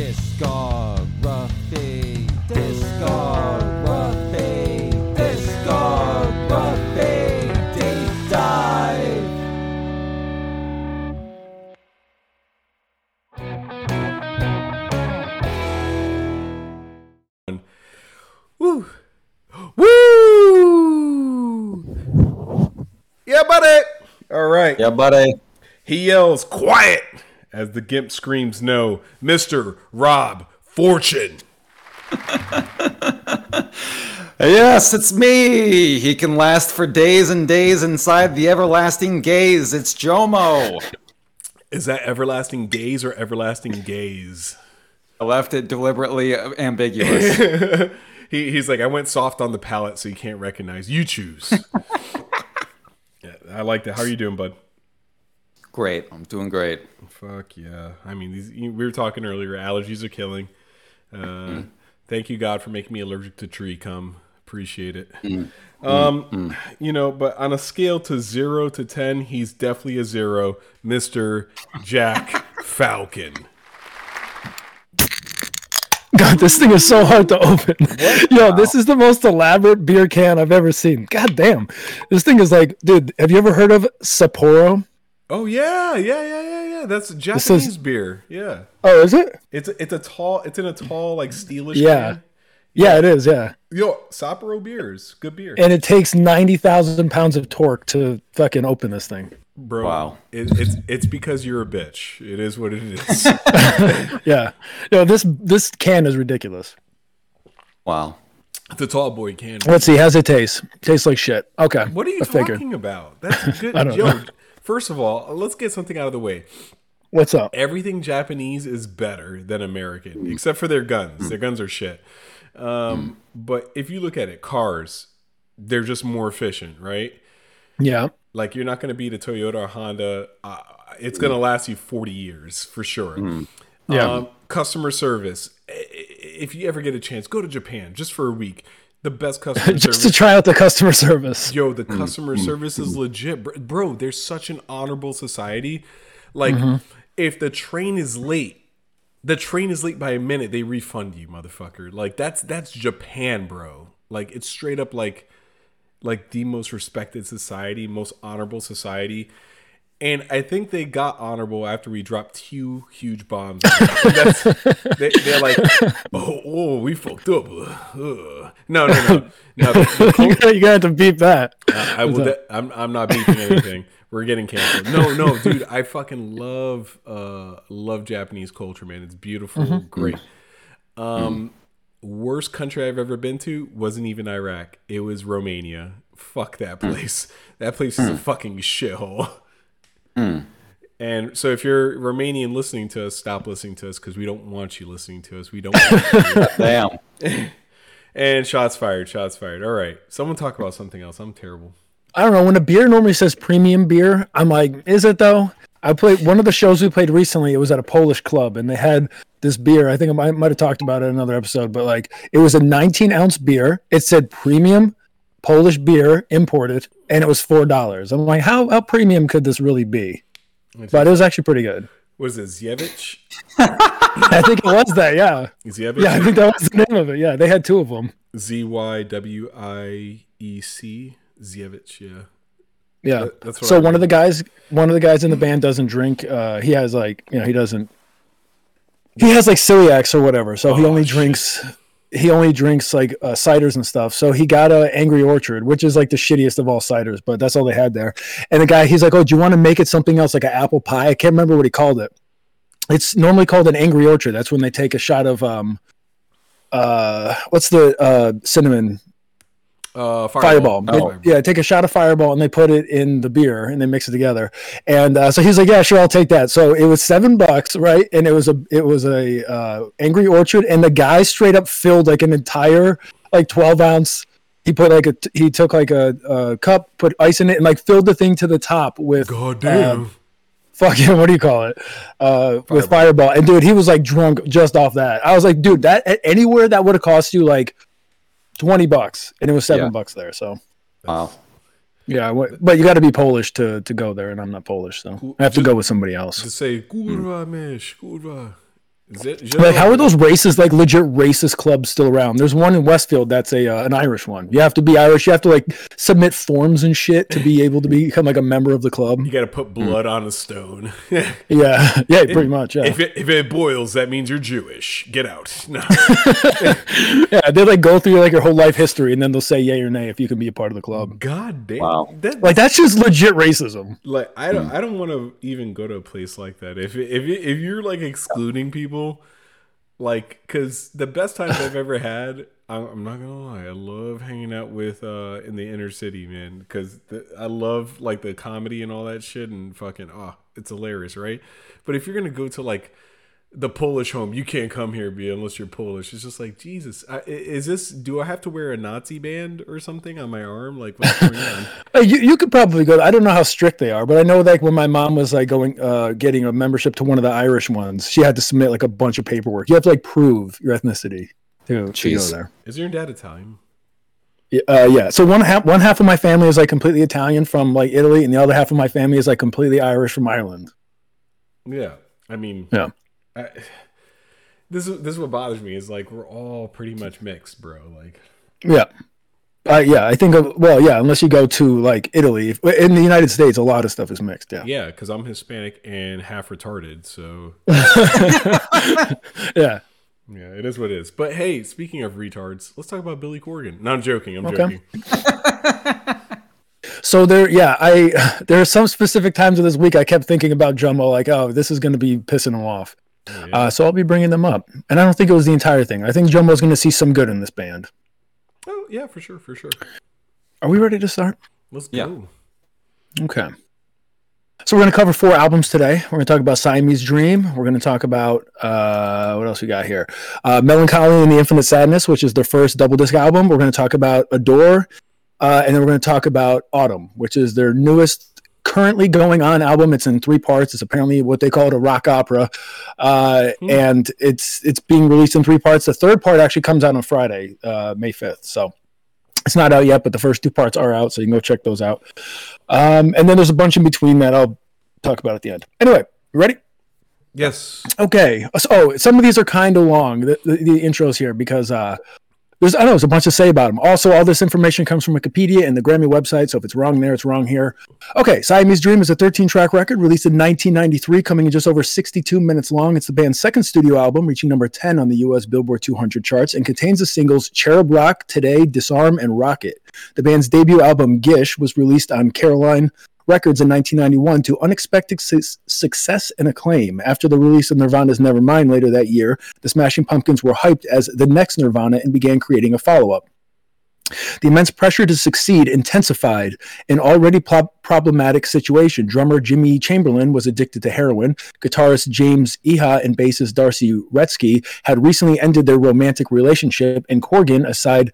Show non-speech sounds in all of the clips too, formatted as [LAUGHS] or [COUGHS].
Discography, discography, discography, deep dive. Woo! Woo! Yeah, buddy! All right. Yeah, buddy. He yells, quiet! As the gimp screams, no. Mr. Rob Fortune. [LAUGHS] Yes, it's me. He can last for days and days inside the everlasting gaze. It's Jomo. Is that everlasting gaze or everlasting gaze? I left it deliberately ambiguous. [LAUGHS] He, he's like, I went soft on the palate so you can't recognize. You choose. [LAUGHS] yeah, I like that. How are you doing, bud? Great. I'm doing great. Fuck yeah. I mean, these, we were talking earlier. Allergies are killing. Uh, Thank you, God, for making me allergic to tree cum. Appreciate it. Um, you know, but on a scale to zero to ten, he's definitely a zero, Mister Jack Falcon. God, this thing is so hard to open. Yo, this is the most elaborate beer can I've ever seen. God damn. This thing is like, dude, have you ever heard of Sapporo? Oh yeah, yeah, yeah, yeah, yeah. That's Japanese beer. Yeah, Oh, is it? it's a, it's a tall. It's in a tall like steelish. Yeah. can. Yeah, it is, yeah. Yo, Sapporo beers, good beer, And it takes 90,000 pounds of torque to fucking open this thing. bro. Wow. It, it's it's because you're a bitch. It is what it is. [LAUGHS] [LAUGHS] Yeah. No, this this can is ridiculous. Wow. the tall boy can. Let's see, how's it taste? Tastes like shit. Okay. What are you I figured. talking about? That's good. [LAUGHS] I don't Yo, know. First of all, let's get something out of the way. What's up? Everything Japanese is better than American, except for their guns. Their guns are shit. Um, But if you look at it, cars, they're just more efficient, right? Yeah. Like you're not going to beat a Toyota or Honda. Uh, it's going to last you 40 years for sure. Yeah. Um, customer service. If you ever get a chance, go to Japan just for a week. The best [LAUGHS] customer Just to try out the customer service. Yo, the mm-hmm. customer mm-hmm. service is mm-hmm. legit, bro. bro. They're such an honorable society. Like, if the train is late, the train is late by a minute, they refund you, motherfucker. Like that's that's Japan, bro. Like it's straight up like like the most respected society, most honorable society. And I think they got honorable after we dropped two huge bombs. That's, they, they're like, [LAUGHS] oh, oh, we fucked up. Ugh, ugh." No, no, no, no. [LAUGHS] the- the you gotta you have to beep that. I will. De- I'm. I'm not beeping anything. We're getting canceled. No, no, dude. I fucking love. Uh, love Japanese culture, man. It's beautiful, mm-hmm. great. Um, worst country I've ever been to wasn't even Iraq. It was Romania. Fuck that mm. place. That place is a mm. fucking shithole. And so, if you're Romanian listening to us, stop listening to us because we don't want you listening to us. We don't. Want you. Damn. [LAUGHS] and shots fired. Shots fired. All right. Someone talk about something else. I'm terrible. I don't know. When a beer normally says premium beer, I'm like, is it though? I played one of the shows we played recently. It was at a Polish club, and they had this beer. I think I might, might have talked about it in another episode, but like, it was a 19 ounce beer. It said premium Polish beer imported, and it was four dollars. I'm like, how how premium could this really be? But it was actually pretty good. Was it? Zievich? [LAUGHS] I think it was that. Yeah, Zievich? yeah. I think that was the name of it. Yeah, they had two of them. Z Y W I E C Zievich, yeah. Yeah. That- so I one of the guys, one of the guys in the band doesn't drink. Uh, he has like, you know, he doesn't. He has like celiacs or whatever, so he Oh, only shit. drinks. He only drinks like uh, ciders and stuff. So he got a Angry Orchard, which is like the shittiest of all ciders, but that's all they had there. And the guy, he's like, "Oh, do you want to make it something else, like an apple pie?" I can't remember what he called it. It's normally called an Angry Orchard. That's when they take a shot of um, uh, what's the uh cinnamon Uh, fireball. They- Oh. yeah, take a shot of fireball and they put it in the beer and they mix it together. And uh, so he's like, "Yeah, sure, I'll take that." So it was seven bucks, right? And it was a it was a uh, Angry Orchard, and the guy straight up filled like an entire like twelve ounce. He put like a he took like a, a cup, put ice in it, and like filled the thing to the top with God damn. uh, fucking [LAUGHS] what do you call it uh with fireball and dude he was like drunk just off that i was like dude that anywhere that would have cost you like 20 bucks and it was seven Yeah. bucks there so Wow. yeah but you got to be polish to to go there and i'm not polish so i have to go with somebody else to say kurwa mish, kurwa. Is Like, how are those races like legit racist clubs still around? There's one in Westfield that's a uh, an Irish one. You have to be Irish. You have to like submit forms and shit to be able to become like a member of the club. You got to put blood on a stone. [LAUGHS] Yeah, [LAUGHS] yeah, pretty much. Yeah, if it if it boils, that means you're Jewish. Get out. [LAUGHS] No. yeah. They like go through like your whole life history, and then they'll say yay or nay if you can be a part of the club. God damn. Wow. That, Like that's just legit racism. like I don't I don't want to even go to a place like that. If if if you're like excluding people, like because the best times I've ever had, I'm, not gonna lie, I love hanging out with uh in the inner city, man, because I love like the comedy and all that shit and fucking oh, it's hilarious, right? But if you're gonna go to like the Polish home, you can't come here, be unless you're Polish. It's just like Jesus. I, i- is this? Do I have to wear a Nazi band or something on my arm? Like what's going on? [LAUGHS] Uh, you, you could probably go. I don't know how strict they are, but I know like when my mom was like going, uh, getting a membership to one of the Irish ones, she had to submit like a bunch of paperwork. You have to like prove your ethnicity to, to go there. Is your dad Italian? Yeah, uh, yeah. So one half one half of my family is like completely Italian from like Italy, and the other half of my family is like completely Irish from Ireland. Yeah, I mean, Yeah. I, [SIGHS] this is this is what bothers me is like we're all pretty much mixed, bro. Like, Yeah. Uh, yeah, I think of well, yeah, unless you go to like Italy. If- In the United States, a lot of stuff is mixed. Yeah, yeah, because I'm Hispanic and half retarded, so [LAUGHS] yeah. yeah, it is what it is. But hey, speaking of retards, let's talk about Billy Corgan. No, I'm joking. I'm Okay. joking. [LAUGHS] So there, yeah, I [SIGHS] there are some specific times of this week I kept thinking about Jumbo, like, oh, this is going to be pissing him off. Yeah. Uh, so I'll be bringing them up, and I don't think it was the entire thing. I think Jumbo's going to see some good in this band. oh yeah, for sure, for sure. Are we ready to start? Let's Yeah. go. Okay. So we're going to cover four albums today. We're going to talk about Siamese Dream. We're going to talk about uh, what else we got here? Uh, Mellon Collie and the Infinite Sadness, which is their first double disc album. We're going to talk about Adore, uh, and then we're going to talk about Atum, which is their newest, currently going on album. It's in three parts. It's apparently what they call it a rock opera, uh, Hmm. and it's it's being released in three parts. The third part actually comes out on Friday, uh, May fifth. So it's not out yet, but the first two parts are out, so you can go check those out. Um, and then there's a bunch in between that I'll talk about at the end. Anyway, ready? Yes. Okay. So, oh, some of these are kind of long, the, the, the intros here, because uh, there's, I know, there's a bunch to say about them. Also, all this information comes from Wikipedia and the Grammy website, so if it's wrong there, it's wrong here. Okay, Siamese Dream is a 13 track record released in 1993, coming in just over 62 minutes long. It's the band's second studio album, reaching number 10 on the US Billboard 200 charts, and contains the singles Cherub Rock, Today, Disarm, and Rocket. The band's debut album, Gish, was released on Caroline Records in 1991 to unexpected su- success and acclaim. After the release of Nirvana's Nevermind later that year, the Smashing Pumpkins were hyped as the next Nirvana and began creating a follow up. The immense pressure to succeed intensified an already pl- problematic situation. Drummer Jimmy Chamberlin was addicted to heroin. Guitarist James Iha and bassist Darcy Wretzky had recently ended their romantic relationship, and Corgan, aside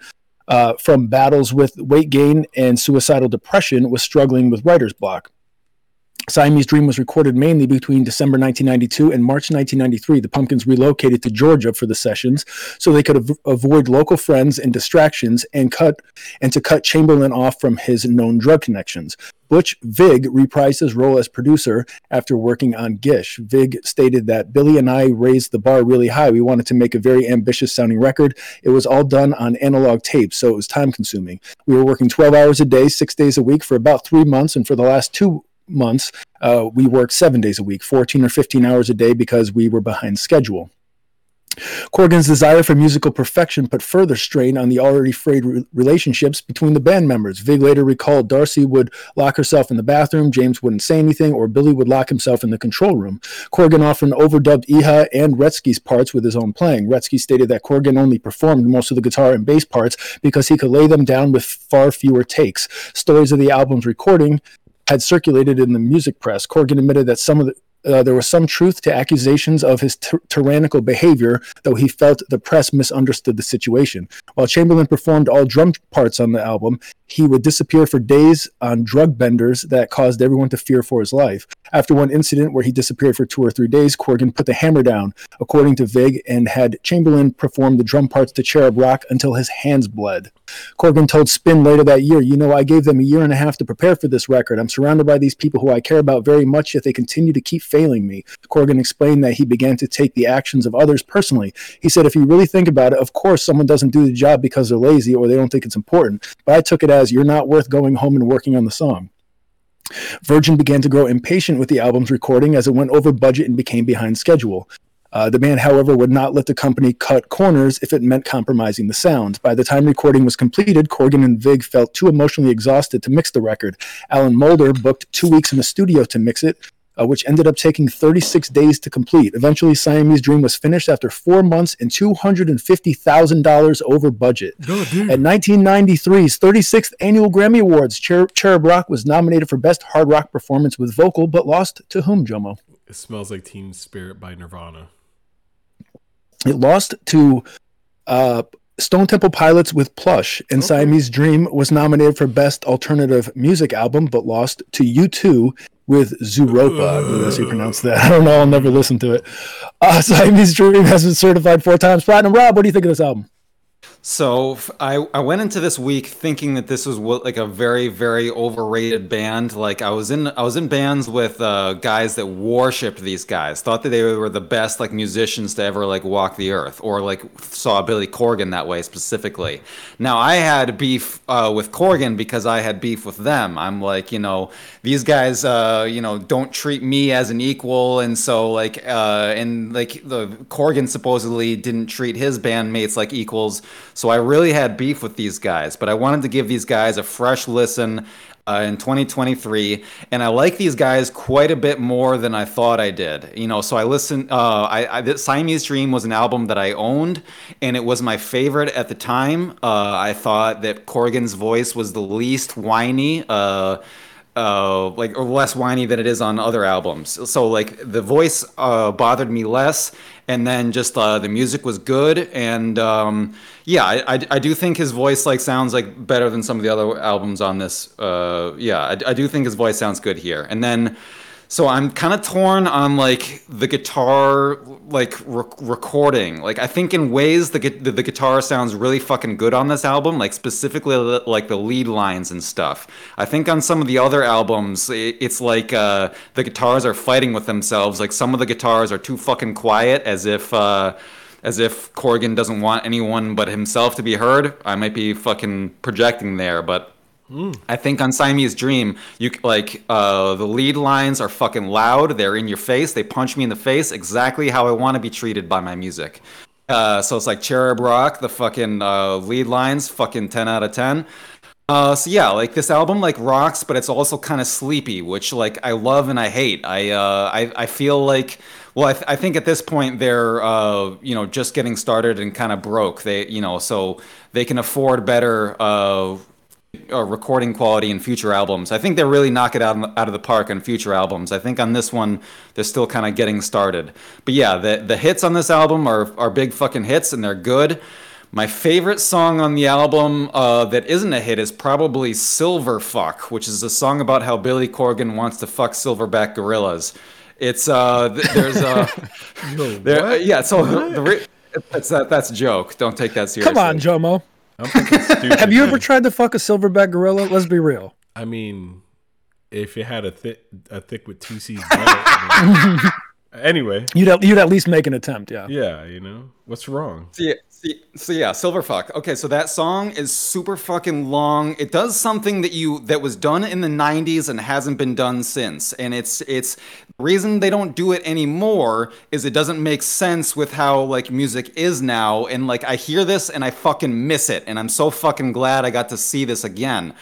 uh, from battles with weight gain and suicidal depression, was struggling with writer's block. Siamese Dream was recorded mainly between December 1992 and March 1993. The Pumpkins relocated to Georgia for the sessions so they could av- avoid local friends and distractions and cut and to cut Chamberlin off from his known drug connections. Butch Vig reprised his role as producer after working on Gish. Vig stated that Billy and I raised the bar really high. We wanted to make a very ambitious sounding record. It was all done on analog tape, so it was time consuming. We were working 12 hours a day, six days a week for about three months, and for the last two months, uh, we worked seven days a week, 14 or 15 hours a day because we were behind schedule. Corgan's desire for musical perfection put further strain on the already frayed re- relationships between the band members. Vig later recalled Darcy would lock herself in the bathroom, James wouldn't say anything, or Billy would lock himself in the control room. Corgan often overdubbed Iha and Wretzky's parts with his own playing. Wretzky stated that Corgan only performed most of the guitar and bass parts because he could lay them down with far fewer takes. Stories of the album's recording had circulated in the music press. Corgan admitted that some of the uh, there was some truth to accusations of his ty- tyrannical behavior, though he felt the press misunderstood the situation. While Chamberlin performed all drum parts on the album, he would disappear for days on drug benders that caused everyone to fear for his life. After one incident where he disappeared for two or three days, Corgan put the hammer down, according to Vig, and had Chamberlin perform the drum parts to Cherub Rock until his hands bled. Corgan told Spin later that year, You know, I gave them a year and a half to prepare for this record. I'm surrounded by these people who I care about very much, yet they continue to keep failing me. Corgan explained that he began to take the actions of others personally. He said, if you really think about it, of course, someone doesn't do the job because they're lazy or they don't think it's important. But I took it as you're not worth going home and working on the song. Virgin began to grow impatient with the album's recording as it went over budget and became behind schedule. Uh, the band, however, would not let the company cut corners if it meant compromising the sound. By the time recording was completed, Corgan and Vig felt too emotionally exhausted to mix the record. Alan Moulder booked two weeks in the studio to mix it, uh, which ended up taking 36 days to complete. Eventually, Siamese Dream was finished after four months and $250,000 over budget. At 1993's 36th Annual Grammy Awards, Cher- Cherub Rock was nominated for Best Hard Rock Performance with Vocal, but lost to whom, Jomo? It smells like Teen Spirit by Nirvana. It lost to uh, Stone Temple Pilots with Plush, and Siamese Dream was nominated for Best Alternative Music Album, but lost to U2 with Zooropa. I believe that's how you pronounce that. I don't know. I'll never listen to it. Uh, [LAUGHS] Siamese Dream has been certified four times platinum. Rob, what do you think of this album? So I, I went into this week thinking that this was like a very very overrated band. Like I was in I was in bands with uh, guys that worshipped these guys, thought that they were the best like musicians to ever like walk the earth, or like saw Billy Corgan that way specifically. Now I had beef uh, with Corgan because I had beef with them. I'm like you know these guys uh, you know don't treat me as an equal, and so like uh, and like the Corgan supposedly didn't treat his bandmates like equals. So I really had beef with these guys, but I wanted to give these guys a fresh listen uh, in 2023, and I like these guys quite a bit more than I thought I did. You know, so I listened. Uh, I, I Siamese Dream was an album that I owned, and it was my favorite at the time. Uh, I thought that Corgan's voice was the least whiny. Uh, uh, like or less whiny than it is on other albums. So like the voice uh, bothered me less, and then just uh, the music was good, and um, yeah, I, I, I do think his voice like sounds like better than some of the other albums on this. Uh, yeah, I, I do think his voice sounds good here, and then. So I'm kind of torn on like the guitar like re- recording. Like I think in ways the, gu- the the guitar sounds really fucking good on this album, like specifically li- like the lead lines and stuff. I think on some of the other albums i it's like uh, the guitars are fighting with themselves. Like some of the guitars are too fucking quiet as if uh, as if Corgan doesn't want anyone but himself to be heard. I might be fucking projecting there, but I think on Siamese Dream, you like uh, the lead lines are fucking loud. They're in your face. They punch me in the face exactly how I want to be treated by my music. Uh, so it's like Cherub Rock, the fucking uh, lead lines, fucking ten out of ten. Uh, so yeah, like this album like rocks, but it's also kind of sleepy, which like I love and I hate. I uh, I I feel like well, I, th- I think at this point they're uh, you know just getting started and kind of broke. They you know so they can afford better uh, uh, recording quality in future albums. I think they really knock it out out of the park on future albums. I think on this one they're still kind of getting started. But yeah, the the hits on this album are are big fucking hits and they're good. My favorite song on the album uh, that isn't a hit is probably Silver Fuck, which is a song about how Billy Corgan wants to fuck silverback gorillas. It's uh, th- there's uh, [LAUGHS] there, yeah. So the re- that's that, that's a joke. Don't take that seriously. Come on, Jomo. I'm fucking stupid, [LAUGHS] Have you ever tried to fuck a silverback gorilla? Let's be real. I mean, if it had a thick a thick with two C's. butt, I mean- [LAUGHS] anyway, You'd at, you'd at least make an attempt, yeah. yeah, you know what's wrong? Yeah, see- so yeah, Silverfuck. Okay, so that song is super fucking long. It does something that you that was done in the '90s and hasn't been done since. And it's it's the reason they don't do it anymore is it doesn't make sense with how like music is now. And like I hear this and I fucking miss it. And I'm so fucking glad I got to see this again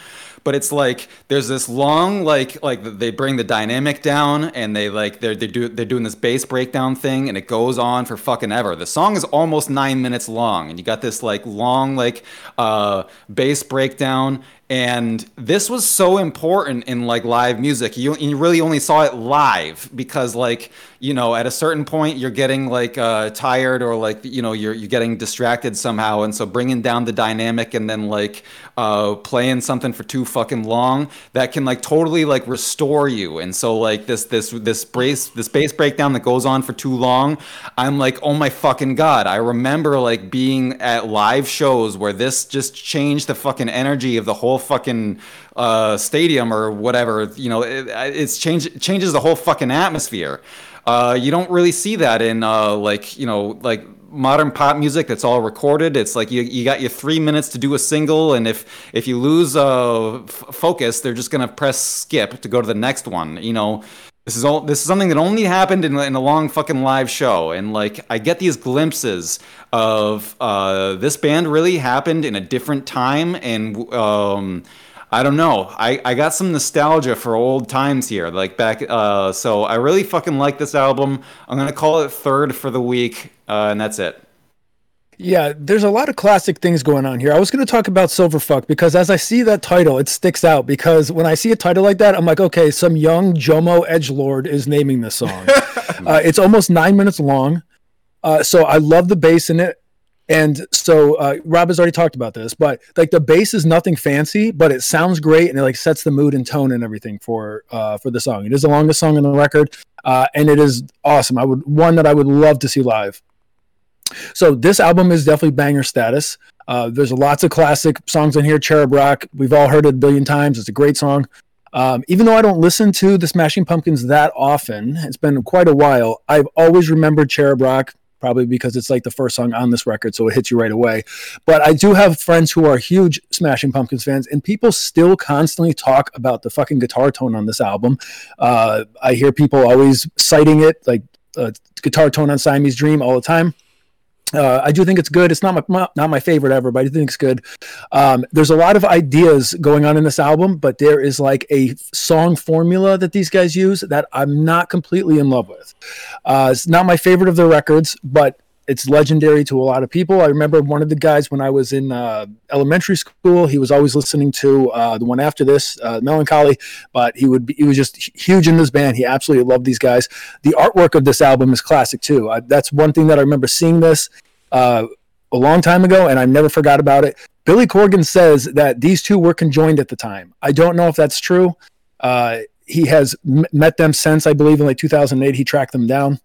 but it's like there's this long like like they bring the dynamic down and they like they're they do they're doing this bass breakdown thing and it goes on for fucking ever. The song is almost nine minutes long and you got this like long like uh bass breakdown and this was so important in like live music. You, you really only saw it live because like you know at a certain point you're getting like uh, tired or like you know you're, you're getting distracted somehow. And so bringing down the dynamic and then like uh, playing something for too fucking long that can like totally like restore you. And so like this this this brace this bass breakdown that goes on for too long i'm like oh my fucking god. I remember like being at live shows where this just changed the fucking energy of the whole whole fucking uh, stadium or whatever. You know, it, it's change changes the whole fucking atmosphere. Uh, you don't really see that in uh, like you know like modern pop music that's all recorded. It's like you, you got your three minutes to do a single, and if if you lose uh, f- focus, they're just gonna press skip to go to the next one. You know, this is all this is something that only happened in, in a long fucking live show, and like I get these glimpses of uh, this band really happened in a different time, and um, I don't know. I, I got some nostalgia for old times here, like back. Uh, so I really fucking like this album. I'm gonna call it third for the week, uh, and that's it. Yeah, there's a lot of classic things going on here. I was going to talk about Silverfuck because as I see that title, it sticks out because when I see a title like that, I'm like, okay, some young Jomo Edge Lord is naming this song. [LAUGHS] uh, it's almost nine minutes long, uh, so I love the bass in it. And so uh, Rob has already talked about this, but like the bass is nothing fancy, but it sounds great and it like sets the mood and tone and everything for uh, for the song. It is the longest song on the record, uh, and it is awesome. I would one that I would love to see live. So this album is definitely banger status. Uh, there's lots of classic songs in here. Cherub Rock, we've all heard it a billion times. It's a great song. Um, even though I don't listen to the Smashing Pumpkins that often, it's been quite a while. I've always remembered Cherub Rock, probably because it's like the first song on this record, so it hits you right away. But I do have friends who are huge Smashing Pumpkins fans, and people still constantly talk about the fucking guitar tone on this album. Uh, I hear people always citing it, like uh, guitar tone on Siamese Dream, all the time. Uh, I do think it's good. It's not my not my favorite ever, but I do think it's good. Um, there's a lot of ideas going on in this album, but there is like a song formula that these guys use that I'm not completely in love with. Uh, it's not my favorite of their records, but it's legendary to a lot of people. I remember one of the guys when I was in uh, elementary school. He was always listening to uh, the one after this, uh, Mellon Collie, but he would be, he was just huge in this band. He absolutely loved these guys. The artwork of this album is classic too. I, that's one thing that I remember seeing this uh, a long time ago, and I never forgot about it. Billy Corgan says that these two were conjoined at the time. I don't know if that's true. Uh, he has m- met them since, I believe, in like 2008. He tracked them down.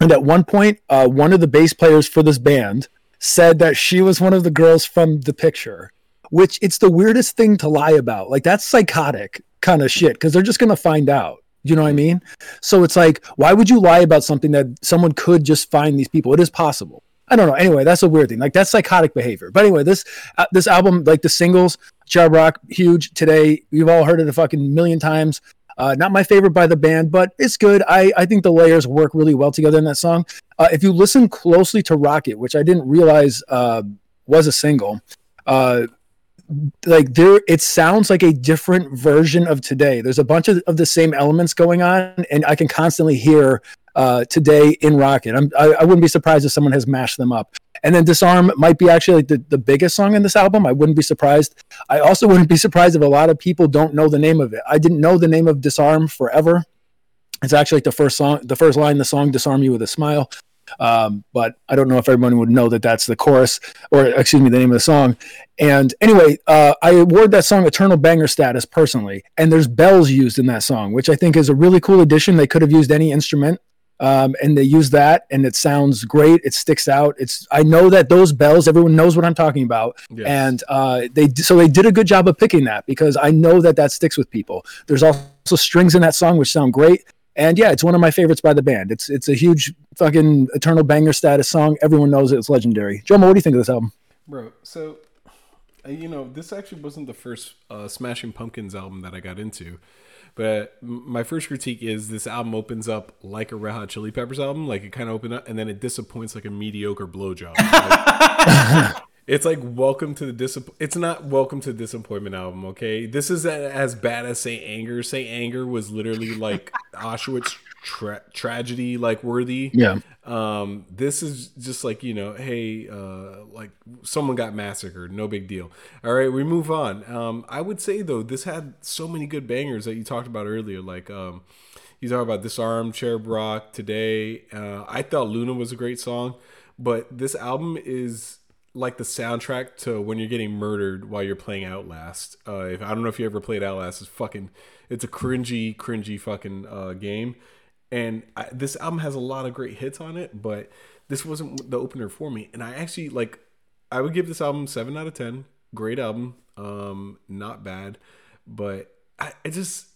And at one point, uh, one of the bass players for this band said that she was one of the girls from the picture, which it's the weirdest thing to lie about. Like, that's psychotic kind of shit because they're just going to find out. You know what I mean? So it's like, why would you lie about something that someone could just find these people? It is possible. I don't know. Anyway, that's a weird thing. Like that's psychotic behavior. But anyway, this uh, this album, like the singles, Cherub Rock, huge today. You've all heard it a fucking million times. Uh, not my favorite by the band, but it's good. I, I think the layers work really well together in that song. Uh, if you listen closely to Rocket, which I didn't realize uh, was a single, uh, like there, it sounds like a different version of today. There's a bunch of, of the same elements going on, and I can constantly hear uh, today in Rocket. I'm, I, I wouldn't be surprised if someone has mashed them up. And then Disarm might be actually like the, the biggest song in this album. I wouldn't be surprised. I also wouldn't be surprised if a lot of people don't know the name of it. I didn't know the name of Disarm forever. It's actually like the first song, the first line the song, "Disarm You with a Smile." Um, but I don't know if everyone would know that that's the chorus, or excuse me, the name of the song. And anyway, uh, I award that song eternal banger status personally. And there's bells used in that song, which I think is a really cool addition. They could have used any instrument um, and they use that and it sounds great it sticks out it's i know that those bells everyone knows what i'm talking about Yes. and uh, they so they did a good job of picking that because i know that that sticks with people there's also strings in that song which sound great and yeah it's one of my favorites by the band. It's it's a huge fucking eternal banger status song. Everyone knows it. it's legendary. Joe what do you think of this album? Bro, so uh, you know, this actually wasn't the first uh, Smashing Pumpkins album that I got into, but my first critique is this album opens up like a Red Hot Chili Peppers album, like it kind of opened up, and then it disappoints like a mediocre blowjob. [LAUGHS] Like, it's like Welcome to the Disapp- It's not Welcome to the Disappointment album, okay? This is as bad as Saint Anger. Saint Anger was literally like Auschwitz tra- tragedy, like worthy. Yeah. Um this is just like you know hey uh like someone got massacred. No big deal. All right we move on. Um i would say though this had so many good bangers that you talked about earlier like um you talk about disarm cherub rock today. Uh i thought luna was a great song but this album is like the soundtrack to when you're getting murdered while you're playing outlast. Uh if i don't know if you ever played outlast it's fucking it's a cringy cringy fucking uh game. And I, this album has a lot of great hits on it but this wasn't the opener for me. And i actually like i would give this album 7 out of 10 great album. Um, not bad, but I, I just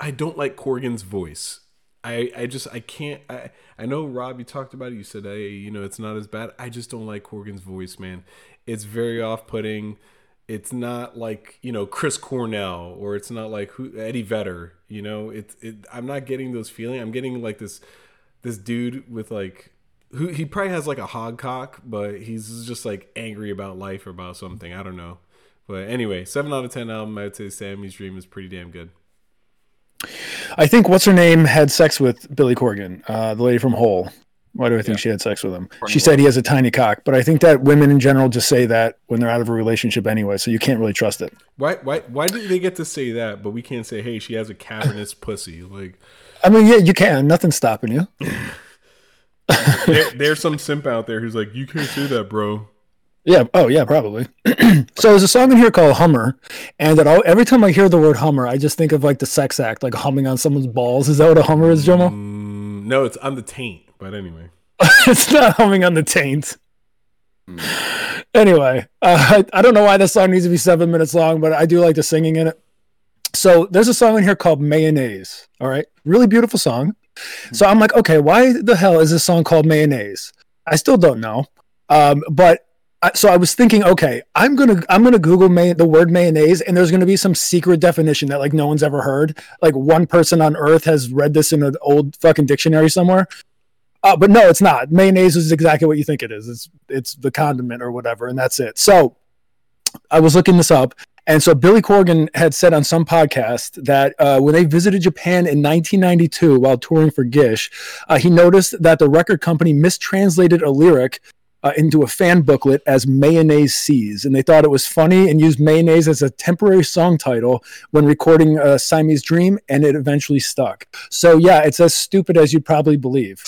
I don't like Corgan's voice. I, I just I can't I I know Rob you talked about it you said hey you know it's not as bad. I just don't like Corgan's voice man. It's very off putting it's not like you know Chris Cornell or it's not like who, Eddie Vedder you know? It's it I'm not getting those feeling I'm getting like this this dude with like who he probably has like a hog cock but he's just like angry about life or about something. I don't know. But anyway seven out of ten album I would say Sammy's Dream is pretty damn good I think what's her name had sex with Billy Corgan, uh, the lady from Hole. Why do I think she had sex with him? she said he has a tiny cock, but I think that women in general just say that when they're out of a relationship anyway, so you can't really trust it. Why why why do they get to say that, but we can't say, hey, she has a cavernous [LAUGHS] pussy? Like I mean, yeah, you can. Nothing's stopping you. [LAUGHS] there, there's some simp out there who's like, you can't say that, bro. Yeah. Oh, yeah, probably. [CLEARS THROAT] so there's a song in here called Hummer, and that all, every time I hear the word Hummer, I just think of like the sex act, like humming on someone's balls. Is that what a Hummer is, Jomo? Mm, no, it's on the taint, but anyway. [LAUGHS] it's not humming on the taint. Anyway, uh, I, I don't know why this song needs to be seven minutes long, but I do like the singing in it. So there's a song in here called Mayonnaise. All right. Really beautiful song. So I'm like, okay, why the hell is this song called Mayonnaise? I still don't know. Um, but so I was thinking, okay, I'm gonna I'm gonna Google may, the word mayonnaise, and there's gonna be some secret definition that like no one's ever heard. Like one person on Earth has read this in an old fucking dictionary somewhere. Uh, but no, it's not. Mayonnaise is exactly what you think it is. It's it's the condiment or whatever, and that's it. So I was looking this up, and so Billy Corgan had said on some podcast that uh, when they visited Japan in 1992 while touring for Gish, uh, he noticed that the record company mistranslated a lyric uh, into a fan booklet as Mayonnaise Seas. And they thought it was funny and used mayonnaise as a temporary song title when recording uh, Siamese Dream, and it eventually stuck. So, yeah, it's as stupid as you'd probably believe.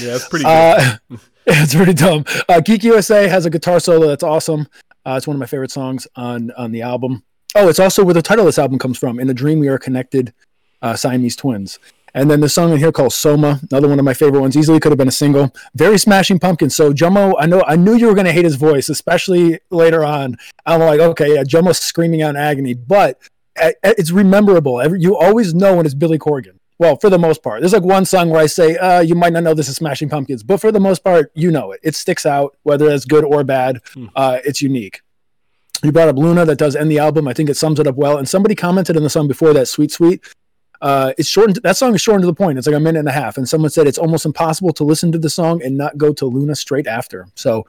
Yeah, it's pretty good. Uh, [LAUGHS] [LAUGHS] it's pretty dumb. Uh, Geek USA has a guitar solo that's awesome. Uh, it's one of my favorite songs on on the album. Oh, it's also where the title of this album comes from. In a dream, we are connected. Uh, Siamese twins. And then the song in here called Soma, another one of my favorite ones. Easily could have been a single. Very Smashing Pumpkins. So Jomo, I know I knew you were going to hate his voice, especially later on. I'm like, okay, yeah, Jomo's screaming out in agony, but uh, it's rememberable. You always know when it's Billy Corgan. Well, for the most part, there's like one song where I say, uh, you might not know this is Smashing Pumpkins, but for the most part, you know it. It sticks out, whether it's good or bad. Uh, it's unique. You brought up Luna that does end the album. I think it sums it up well. And somebody commented on the song before that, Sweet Sweet. Uh, it's shortened. That song is shortened to the point. It's like a minute and a half. And someone said it's almost impossible to listen to the song and not go to Luna straight after. So,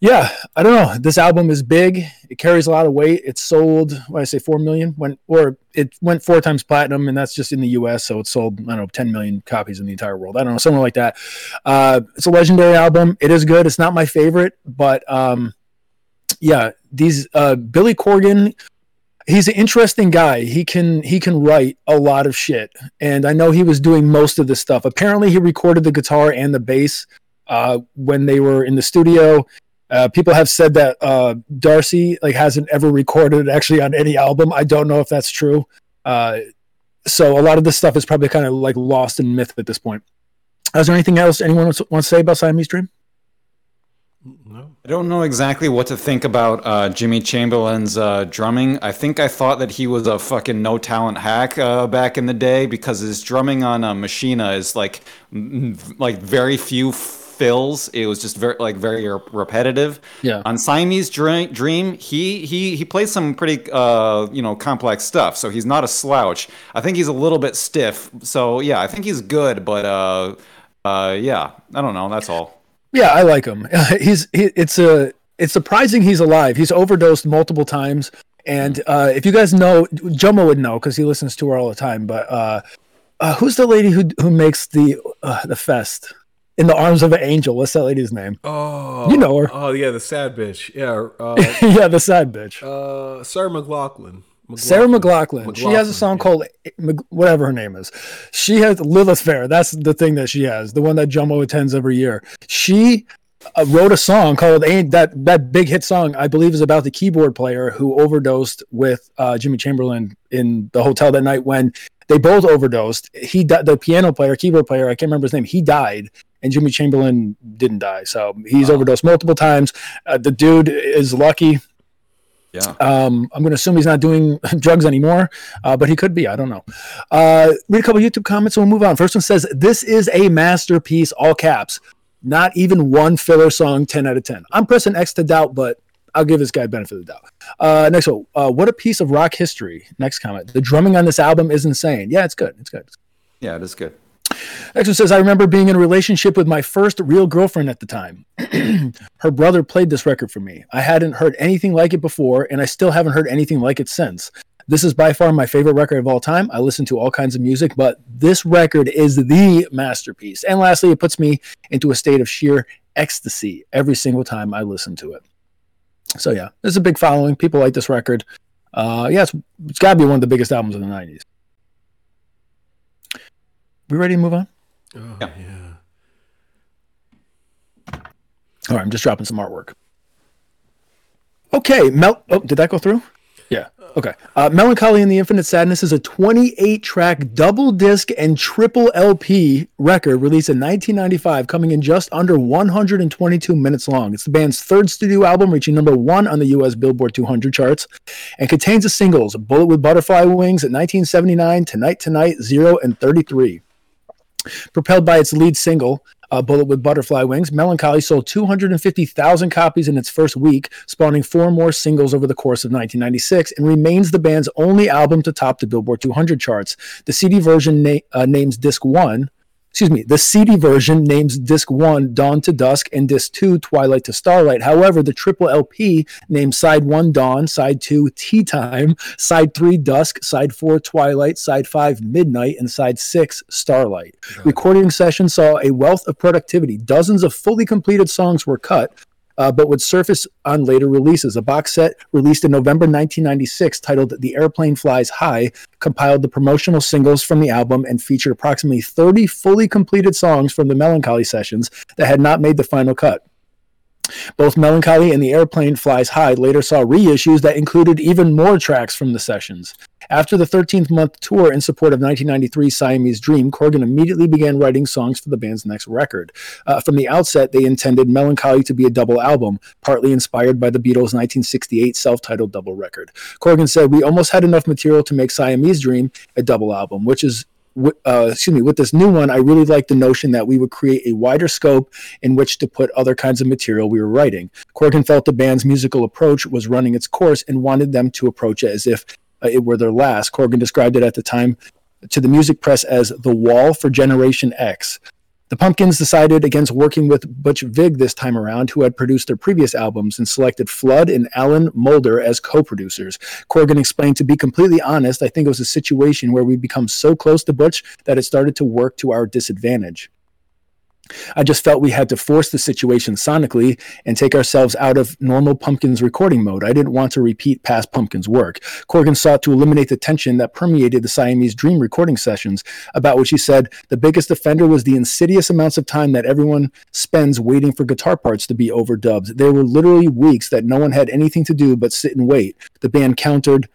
yeah, I don't know. This album is big. It carries a lot of weight. It sold, I say, four million? Went or it went four times platinum, and that's just in the U.S. So it sold, I don't know, ten million copies in the entire world. I don't know, something like that. Uh, it's a legendary album. It is good. It's not my favorite, but um, yeah, these uh, Billy Corgan he's an interesting guy. He can he can write a lot of shit, and I know he was doing most of this stuff. Apparently, he recorded the guitar and the bass uh, when they were in the studio. Uh, people have said that uh, Darcy like hasn't ever recorded actually on any album. I don't know if that's true. Uh, so a lot of this stuff is probably kind of like lost in myth at this point. Is there anything else anyone wants to say about Siamese Dream? I don't know exactly what to think about uh, Jimmy Chamberlin's uh, drumming. I think I thought that he was a fucking no talent hack uh, back in the day because his drumming on uh, Machina is like m- like very few fills. It was just very like very re- repetitive. Yeah. On Siamese Dream, he he he plays some pretty uh you know complex stuff. So he's not a slouch. I think he's a little bit stiff. So yeah, I think he's good, but uh uh yeah, I don't know. That's all. Yeah, I like him. [LAUGHS] He's he, it's a it's surprising he's alive. He's overdosed multiple times, and uh, if you guys know, Jomo would know because he listens to her all the time. But uh, uh, who's the lady who who makes the uh, the fest in the arms of an angel? What's that lady's name? Oh, You know her. Oh yeah, the sad bitch. Yeah, uh, [LAUGHS] yeah, the sad bitch. uh, Sarah McLachlan. Sarah McLachlan. She has a song yeah. called whatever her name is. She has Lilith Fair. That's the thing that she has. The one that Jumbo attends every year. She uh, wrote a song called "Ain't That That big hit song." I believe is about the keyboard player who overdosed with uh, Jimmy Chamberlin in the hotel that night when they both overdosed. He di- the piano player, keyboard player. I can't remember his name. He died. and Jimmy Chamberlin didn't die. So he's overdosed multiple times. Uh, the dude is lucky. Yeah. Um, I'm going to assume he's not doing [LAUGHS] drugs anymore, uh, but he could be. I don't know. Uh, read a couple YouTube comments and we'll move on. First one says, This is a masterpiece, all caps. Not even one filler song, 10 out of 10. I'm pressing X to doubt, but I'll give this guy benefit of the doubt. Uh, next one, uh, what a piece of rock history. Next comment. The drumming on this album is insane. Yeah, it's good. It's good. Yeah, it is good. Next one says, I remember being in a relationship with my first real girlfriend at the time. [CLEARS THROAT] Her brother played this record for me. I hadn't heard anything like it before, and I still haven't heard anything like it since. This is by far my favorite record of all time. I listen to all kinds of music, but this record is the masterpiece. And lastly, it puts me into a state of sheer ecstasy every single time I listen to it. So yeah, there's a big following. People like this record. Uh, yeah, it's, it's got to be one of the biggest albums of the '90s. We ready to move on? Oh, Yeah. yeah. All right, I'm just dropping some artwork. Okay, Mel. Oh, did that go through? Yeah. Okay. Uh, Mellon Collie and the Infinite Sadness is a 28 track double disc and triple LP record released in 1995, coming in just under 122 minutes long. It's the band's third studio album, reaching number one on the US Billboard 200 charts, and contains the singles Bullet with Butterfly Wings at 1979, Tonight Tonight, Zero, and 33. Propelled by its lead single, Bullet with Butterfly Wings, Mellon Collie sold 250,000 copies in its first week, spawning four more singles over the course of 1996, and remains the band's only album to top the Billboard 200 charts. The CD version na- uh, names Disc 1. Excuse me, the CD version names Disc 1 Dawn to Dusk and Disc 2 Twilight to Starlight. However, the triple LP names Side 1 Dawn, Side 2 Tea Time, Side 3 Dusk, Side 4 Twilight, Side 5 Midnight, and Side 6 Starlight. Recording sessions saw a wealth of productivity. Dozens of fully completed songs were cut, uh, but would surface on later releases. A box set released in November 1996 titled The Airplane Flies High compiled the promotional singles from the album and featured approximately 30 fully completed songs from the Mellon Collie sessions that had not made the final cut. Both Mellon Collie and The Airplane Flies High later saw reissues that included even more tracks from the sessions. After the 13th month tour in support of 1993 Siamese Dream, Corgan immediately began writing songs for the band's next record. Uh, from the outset, they intended Mellon Collie to be a double album, partly inspired by the Beatles' 1968 self titled double record. Corgan said, We almost had enough material to make Siamese Dream a double album, which is uh, excuse me, with this new one, I really like the notion that we would create a wider scope in which to put other kinds of material we were writing. Corgan felt the band's musical approach was running its course and wanted them to approach it as if uh, it were their last. Corgan described it at the time to the music press as the wall for Generation X. The Pumpkins decided against working with Butch Vig this time around, who had produced their previous albums, and selected Flood and Alan Moulder as co producers. Corgan explained, To be completely honest, I think it was a situation where we become so close to Butch that it started to work to our disadvantage. I just felt we had to force the situation sonically and take ourselves out of normal Pumpkins recording mode. I didn't want to repeat past Pumpkins work. Corgan sought to eliminate the tension that permeated the Siamese Dream recording sessions, about which he said the biggest offender was the insidious amounts of time that everyone spends waiting for guitar parts to be overdubbed. There were literally weeks that no one had anything to do but sit and wait. The band countered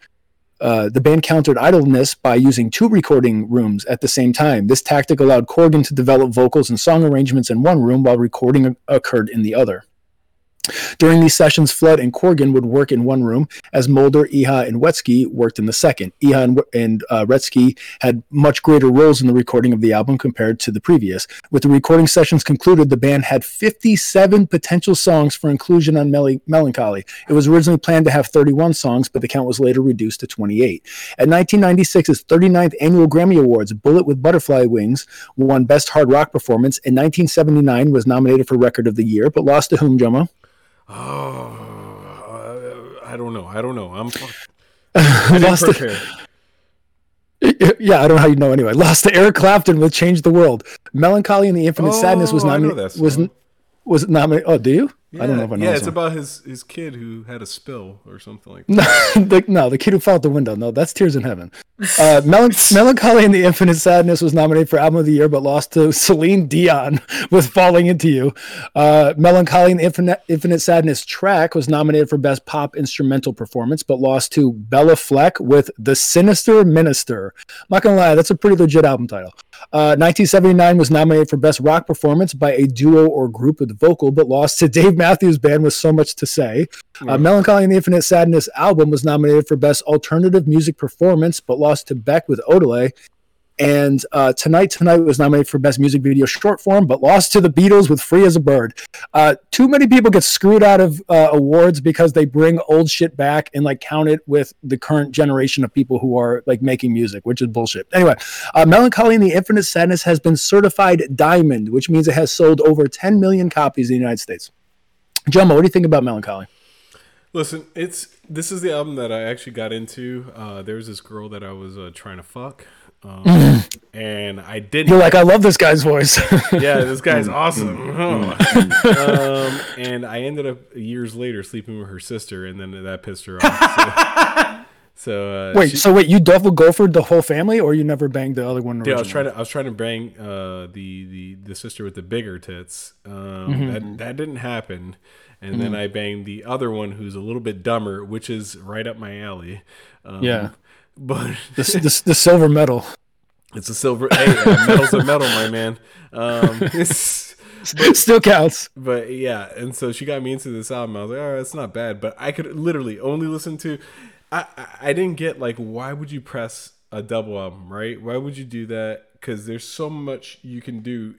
uh, the band countered idleness by using two recording rooms at the same time. This tactic allowed Corgan to develop vocals and song arrangements in one room while recording occurred in the other. During these sessions, Flood and Corgan would work in one room, as Moulder, Iha, and Wretzky worked in the second. Iha and, and uh, Wretzky had much greater roles in the recording of the album compared to the previous. With the recording sessions concluded, the band had 57 potential songs for inclusion on Mel- Mellon Collie. It was originally planned to have 31 songs, but the count was later reduced to 28. At 1996's 39th Annual Grammy Awards, Bullet with Butterfly Wings won Best Hard Rock Performance. In 1979, was nominated for Record of the Year, but lost to whom? Oh, uh, I don't know. I don't know. I'm. [LAUGHS] I Lost prepare. [LAUGHS] Yeah, I don't know how you know anyway. Lost to Eric Clapton with "Change the World." Mellon Collie and the Infinite Sadness was Oh, I nominated. Was. Was it nominated. Oh, do you? I don't know if I know. Yeah, it's one. about his his kid who had a spill or something like [LAUGHS] that. no, the, no, the kid who fell out the window. No, that's Tears in Heaven. Uh, Melan- [LAUGHS] Mellon Collie and the Infinite Sadness was nominated for Album of the Year, but lost to Celine Dion [LAUGHS] with Falling Into You. Uh, Mellon Collie and the Infinite, Infinite Sadness track was nominated for Best Pop Instrumental Performance, but lost to Béla Fleck with The Sinister Minister. I'm not gonna lie, that's a pretty legit album title. Uh, 1979 was nominated for Best Rock Performance by a duo or group with vocal, but lost to [LAUGHS] Dave Matthews Band with So Much to Say. Uh, Mellon Collie and the Infinite Sadness album was nominated for Best Alternative Music Performance, but lost to Beck with Odelay. And uh, Tonight Tonight was nominated for Best Music Video Short Form, but lost to the Beatles with Free as a Bird. Uh, too many people get screwed out of uh, awards because they bring old shit back and like count it with the current generation of people who are like making music, which is bullshit. Anyway, uh, Mellon Collie and the Infinite Sadness has been certified diamond, which means it has sold over 10 million copies in the United States. Jumbo, what do you think about Mellon Collie? Listen, it's this is the album that I actually got into. Uh, there was this girl that I was uh, trying to fuck, um, [LAUGHS] and I didn't. You're like, I love this guy's voice. [LAUGHS] yeah, this guy's awesome. um, and I ended up years later sleeping with her sister, and then that pissed her off. [LAUGHS] So, so uh, wait, she- so wait, you double gophered the whole family, or you never banged the other one? Yeah, I was trying to I was trying to bang uh, the the the sister with the bigger tits. Um, That that didn't happen, and then I banged the other one who's a little bit dumber, which is right up my alley. Um, Yeah. But [LAUGHS] the, the, the silver medal. it's a silver. hey, uh, metal's a metal, my man. Um, [LAUGHS] [LAUGHS] it's- Still counts. but yeah, and so she got me into this album. I was like, oh, it's not bad, but I could literally only listen to. I I, I didn't get like why would you press a double album, right? Why would you do that? Because there's so much you can do.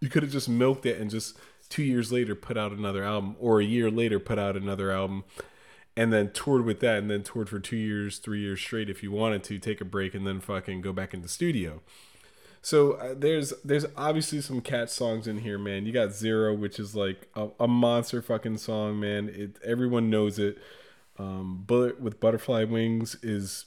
You could have just milked it and just two years later put out another album, or a year later put out another album, and then toured with that, and then toured for two years, three years straight if you wanted to take a break and then fucking go back into studio. So uh, there's there's obviously some cat songs in here, man. You got Zero, which is like a, a monster fucking song, man. It everyone knows it. Um, Bullet with butterfly wings is.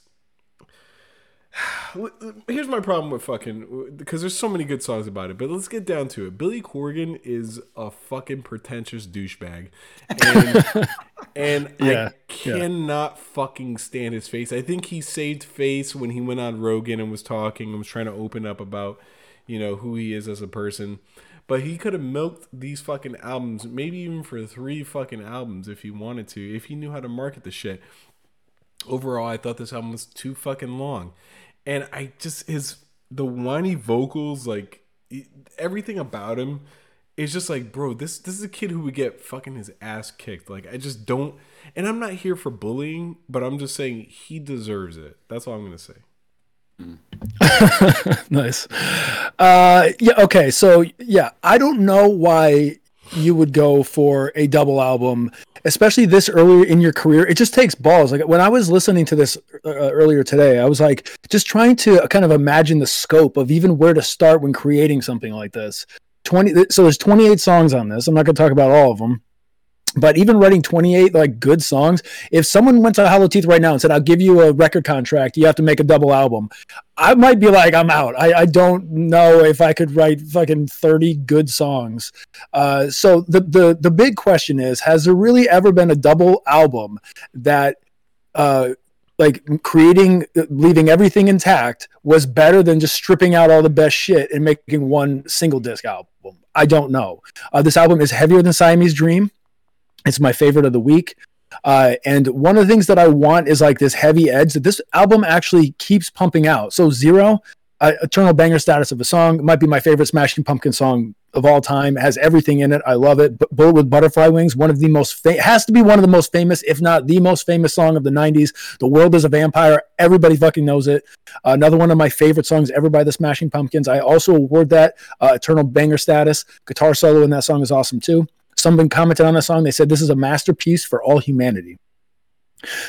Here's my problem with fucking because there's so many good songs about it, but let's get down to it. Billy Corgan is a fucking pretentious douchebag, and, [LAUGHS] and Yeah, I cannot fucking stand his face. I think he saved face when he went on Rogan and was talking and was trying to open up about, you know, who he is as a person. But he could have milked these fucking albums, maybe even for three fucking albums if he wanted to, if he knew how to market the shit. Overall, I thought this album was too fucking long. And I just, his, the whiny vocals, like, everything about him is just like, bro, this this is a kid who would get fucking his ass kicked. Like, I just don't, and I'm not here for bullying, but I'm just saying he deserves it. That's all I'm gonna say. [LAUGHS] nice. Uh, yeah. Okay. So yeah, I don't know why you would go for a double album, especially this earlier in your career. It just takes balls. Like when I was listening to this uh, earlier today, I was like just trying to kind of imagine the scope of even where to start when creating something like this. 20 so there's 28 songs on this. I'm not going to talk about all of them. But even writing 28 like good songs, if someone went to Hollow Teeth right now and said, "I'll give you a record contract, you have to make a double album," I might be like, "I'm out." I, I don't know if I could write fucking 30 good songs. Uh, so the the the big question is: Has there really ever been a double album that, uh, like creating, leaving everything intact, was better than just stripping out all the best shit and making one single disc album? I don't know. Uh, this album is heavier than Siamese Dream. It's my favorite of the week. Uh, and one of the things that I want is like this heavy edge that this album actually keeps pumping out. So Zero, uh, Eternal Banger status of a song, might be my favorite Smashing Pumpkin song of all time. It has everything in it. I love it. But Bullet with Butterfly Wings, one of the most has to be one of the most famous, if not the most famous song of the '90s. The World is a Vampire. Everybody fucking knows it. Uh, another one of my favorite songs ever by the Smashing Pumpkins. I also award that uh, Eternal Banger status. Guitar solo in that song is awesome too. Someone commented on the song. They said this is a masterpiece for all humanity.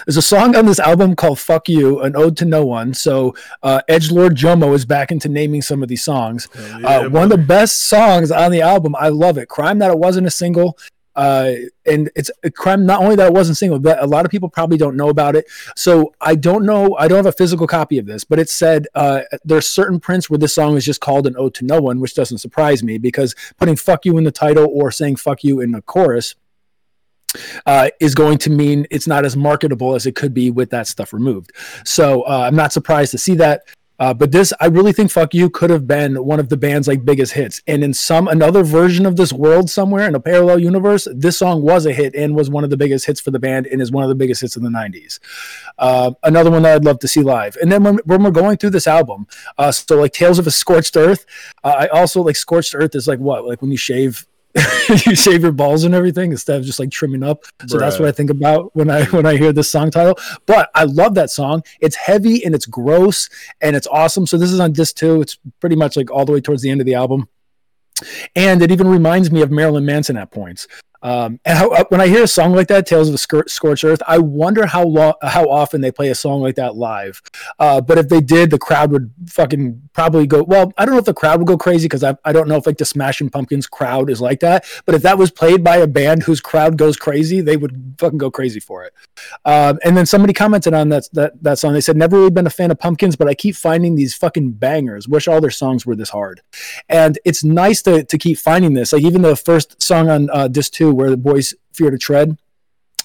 There's a song on this album called "Fuck You," an ode to no one. So uh, Edge Lord Jomo is back into naming some of these songs. uh, one of the best songs on the album. I love it. Crime that it wasn't a single. Uh, and it's a crime not only that it wasn't single, but a lot of people probably don't know about it. So I don't know. I don't have a physical copy of this, but it said uh, there's certain prints where this song is just called an ode to no one, which doesn't surprise me because putting "fuck you" in the title or saying "fuck you" in the chorus uh, is going to mean it's not as marketable as it could be with that stuff removed. So uh, I'm not surprised to see that. Uh, but this, I really think "Fuck You" could have been one of the band's like biggest hits. And in some another version of this world somewhere in a parallel universe, this song was a hit and was one of the biggest hits for the band and is one of the biggest hits in the '90s. Uh, another one that I'd love to see live. And then when, when we're going through this album, uh, so like "Tales of a Scorched Earth," uh, I also like "Scorched Earth" is like what, like when you shave [LAUGHS] you shave your balls and everything instead of just like trimming up. So that's what I think about when I when I hear this song title. But I love that song. It's heavy and it's gross and it's awesome. So this is on disc two. It's pretty much like all the way towards the end of the album. And it even reminds me of Marilyn Manson at points. Um, and how, when I hear a song like that, "Tales of Scor- Scorched Earth," I wonder how long, how often they play a song like that live. Uh, but if they did, the crowd would fucking probably go. Well, I don't know if the crowd would go crazy because I, I don't know if like the Smashing Pumpkins crowd is like that. But if that was played by a band whose crowd goes crazy, they would fucking go crazy for it. Um, and then somebody commented on that that that song. They said, "Never really been a fan of Pumpkins, but I keep finding these fucking bangers. Wish all their songs were this hard." And it's nice to to keep finding this. Like even the first song on uh, disc two, where the boys fear to tread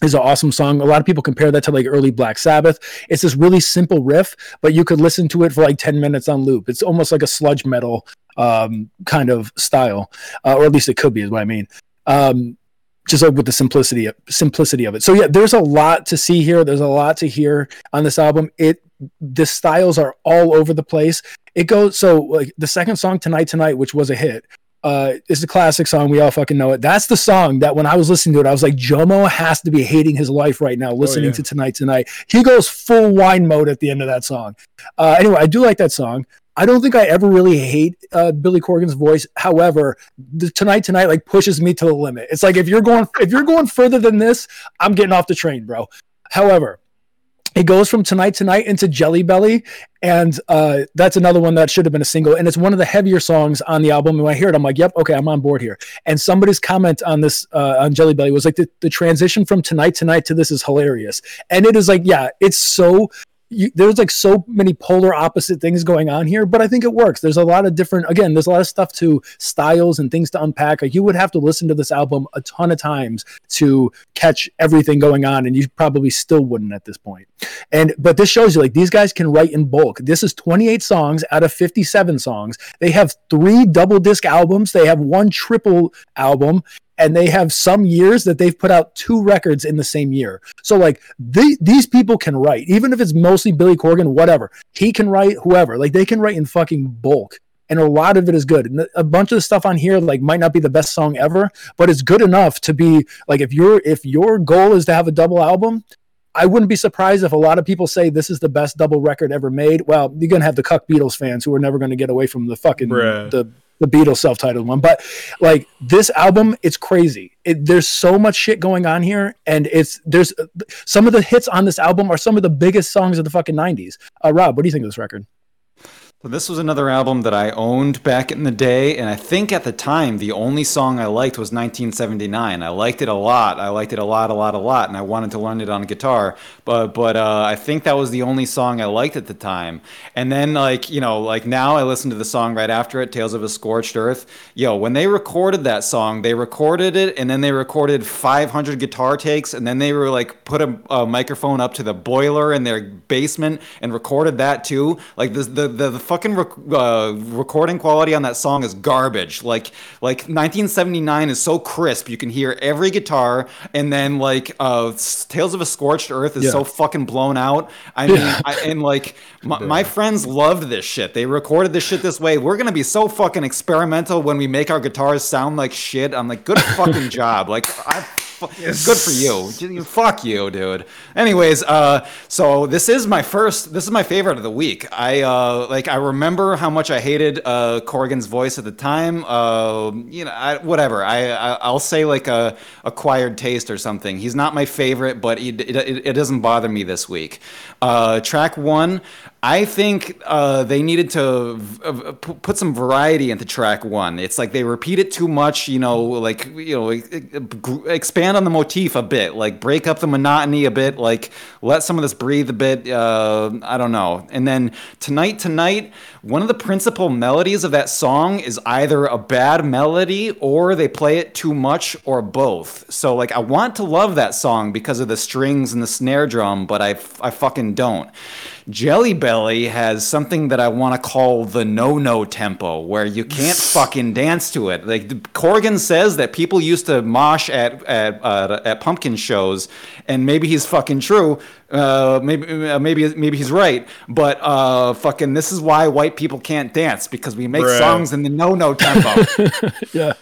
is an awesome song. A lot of people compare that to like early Black Sabbath. It's this really simple riff, but you could listen to it for like 10 minutes on loop. It's almost like a sludge metal um, kind of style, uh, or at least it could be, is what I mean. Um, just like with the simplicity simplicity of it. So yeah, there's a lot to see here. There's a lot to hear on this album. It the styles are all over the place. It goes so like the second song tonight tonight, which was a hit, uh, is a classic song. We all fucking know it. That's the song that when I was listening to it, I was like, Jomo has to be hating his life right now listening yeah. to Tonight Tonight. He goes full whine mode at the end of that song. Uh, anyway, I do like that song. I don't think I ever really hate uh, Billy Corgan's voice. However, the Tonight Tonight like pushes me to the limit. It's like if you're going if you're going further than this, I'm getting off the train, bro. However, it goes from tonight tonight into jelly belly and uh, that's another one that should have been a single and it's one of the heavier songs on the album and when i hear it i'm like yep okay i'm on board here. And somebody's comment on this uh, on jelly belly was like the, the transition from tonight tonight to this is hilarious. And it is like yeah it's so you, there's like so many polar opposite things going on here, but I think it works. There's a lot of different, again, there's a lot of stuff to styles and things to unpack. Like you would have to listen to this album a ton of times to catch everything going on, and you probably still wouldn't at this point. And but this shows you like these guys can write in bulk. This is 28 songs out of 57 songs. They have three double disc albums. They have one triple album, and they have some years that they've put out two records in the same year. So like the, these people can write, even if it's mostly Billy Corgan, whatever. He can write whoever. Like they can write in fucking bulk. And a lot of it is good. And a bunch of the stuff on here like might not be the best song ever, but it's good enough to be like if your if your goal is to have a double album, I wouldn't be surprised if a lot of people say this is the best double record ever made. Well, you're gonna have the cuck Beatles fans who are never gonna get away from the fucking Bruh. the the Beatles self-titled one. But like this album, it's crazy. It, there's so much shit going on here, and it's there's some of the hits on this album are some of the biggest songs of the fucking '90s. Uh, Rob, what do you think of this record? So this was another album that I owned back in the day, and I think at the time the only song I liked was 1979. I liked it a lot. I liked it a lot, a lot, a lot, and I wanted to learn it on guitar. But but uh, I think that was the only song I liked at the time. And then like you know like now I listen to the song right after it, "Tales of a Scorched Earth." Yo, when they recorded that song, they recorded it, and then they recorded 500 guitar takes, and then they were like put a, a microphone up to the boiler in their basement and recorded that too. Like the the the, the fucking rec- uh, recording quality on that song is garbage. Like like 1979 is so crisp, you can hear every guitar, and then like uh, Tales of a Scorched Earth is Yeah. so fucking blown out. I mean, I, and like [LAUGHS] my, my friends loved this shit. They recorded this shit this way. We're gonna be so fucking experimental when we make our guitars sound like shit. I'm like, good fucking [LAUGHS] job. Like I. Good for you. You- Fuck you, dude. Anyways, uh, so this is my first. This is my favorite of the week. I uh, like. I remember how much I hated uh, Corgan's voice at the time. Uh, you know, I, whatever. I, I I'll say like a acquired taste or something. He's not my favorite, but it it, it, it doesn't bother me this week. Uh, track one. I think uh, they needed to uh, put some variety into track one. It's like they repeat it too much, you know, like you know, expand on the motif a bit, like break up the monotony a bit, like let some of this breathe a bit. Uh, I don't know. And then tonight, tonight, one of the principal melodies of that song is either a bad melody or they play it too much or both. So like I want to love that song because of the strings and the snare drum, but I, f- I fucking don't. Jelly Belly has something that I want to call the no-no tempo, where you can't [LAUGHS] fucking dance to it. Like Corgan says that people used to mosh at at uh, at pumpkin shows, and maybe he's fucking true. Uh, maybe uh, maybe maybe he's right, but uh, fucking this is why white people can't dance because we make songs in the no-no tempo. [LAUGHS] Yeah.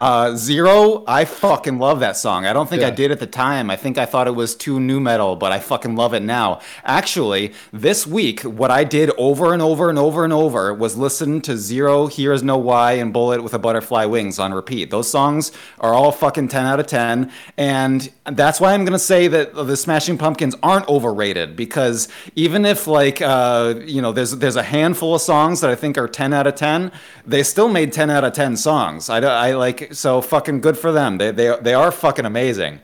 Uh, Zero, I fucking love that song. I don't think I did at the time. I think I thought it was too new metal, but I fucking love it now. Actually, this week, what I did over and over and over and over was listen to Zero, Here's No Why, and Bullet with a Butterfly Wings on repeat. Those songs are all fucking 10 out of 10. And that's why I'm to say that the Smashing Pumpkins aren't overrated because even if, like, uh, you know, there's, there's a handful of songs that I think are 10 out of 10, they still made 10 out of 10 songs. I, I like, so fucking good for them. They, they, they are fucking amazing.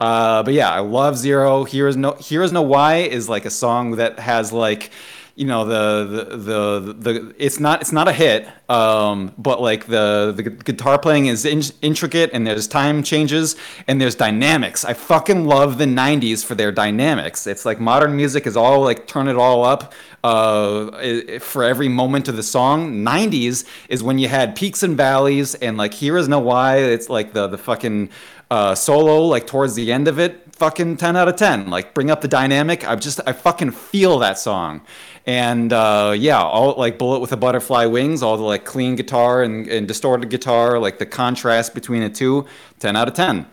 Uh, but yeah, I love Zero. Here is no Here is no why is like a song that has like, you know, the the the, the it's not it's not a hit, um, but like the the guitar playing is in, intricate and there's time changes and there's dynamics. I fucking love the '90s for their dynamics. It's like modern music is all like turn it all up uh, for every moment of the song. '90s is when you had peaks and valleys and like Here is no why. It's like the the fucking uh, solo like towards the end of it fucking 10 out of 10 like bring up the dynamic. I just i fucking feel that song. And uh, yeah all like bullet with the butterfly wings all the like clean guitar and, and distorted guitar like the contrast between the two 10 out of 10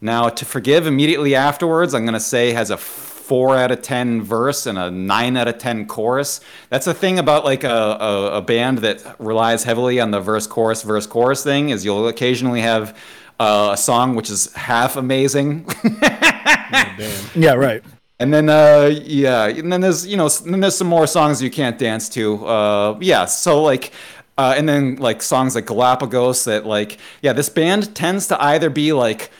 now to forgive immediately afterwards i'm going to say has a 4 out of 10 verse and a 9 out of 10 chorus. That's the thing about like a, a, a band that relies heavily on the verse chorus verse chorus thing is you'll occasionally have uh, a song which is half amazing. [LAUGHS] [LAUGHS] Yeah, right. and then uh yeah and then there's you know then there's some more songs you can't dance to. Uh yeah so like uh, and then like songs like Galapagos that like yeah this band tends to either be like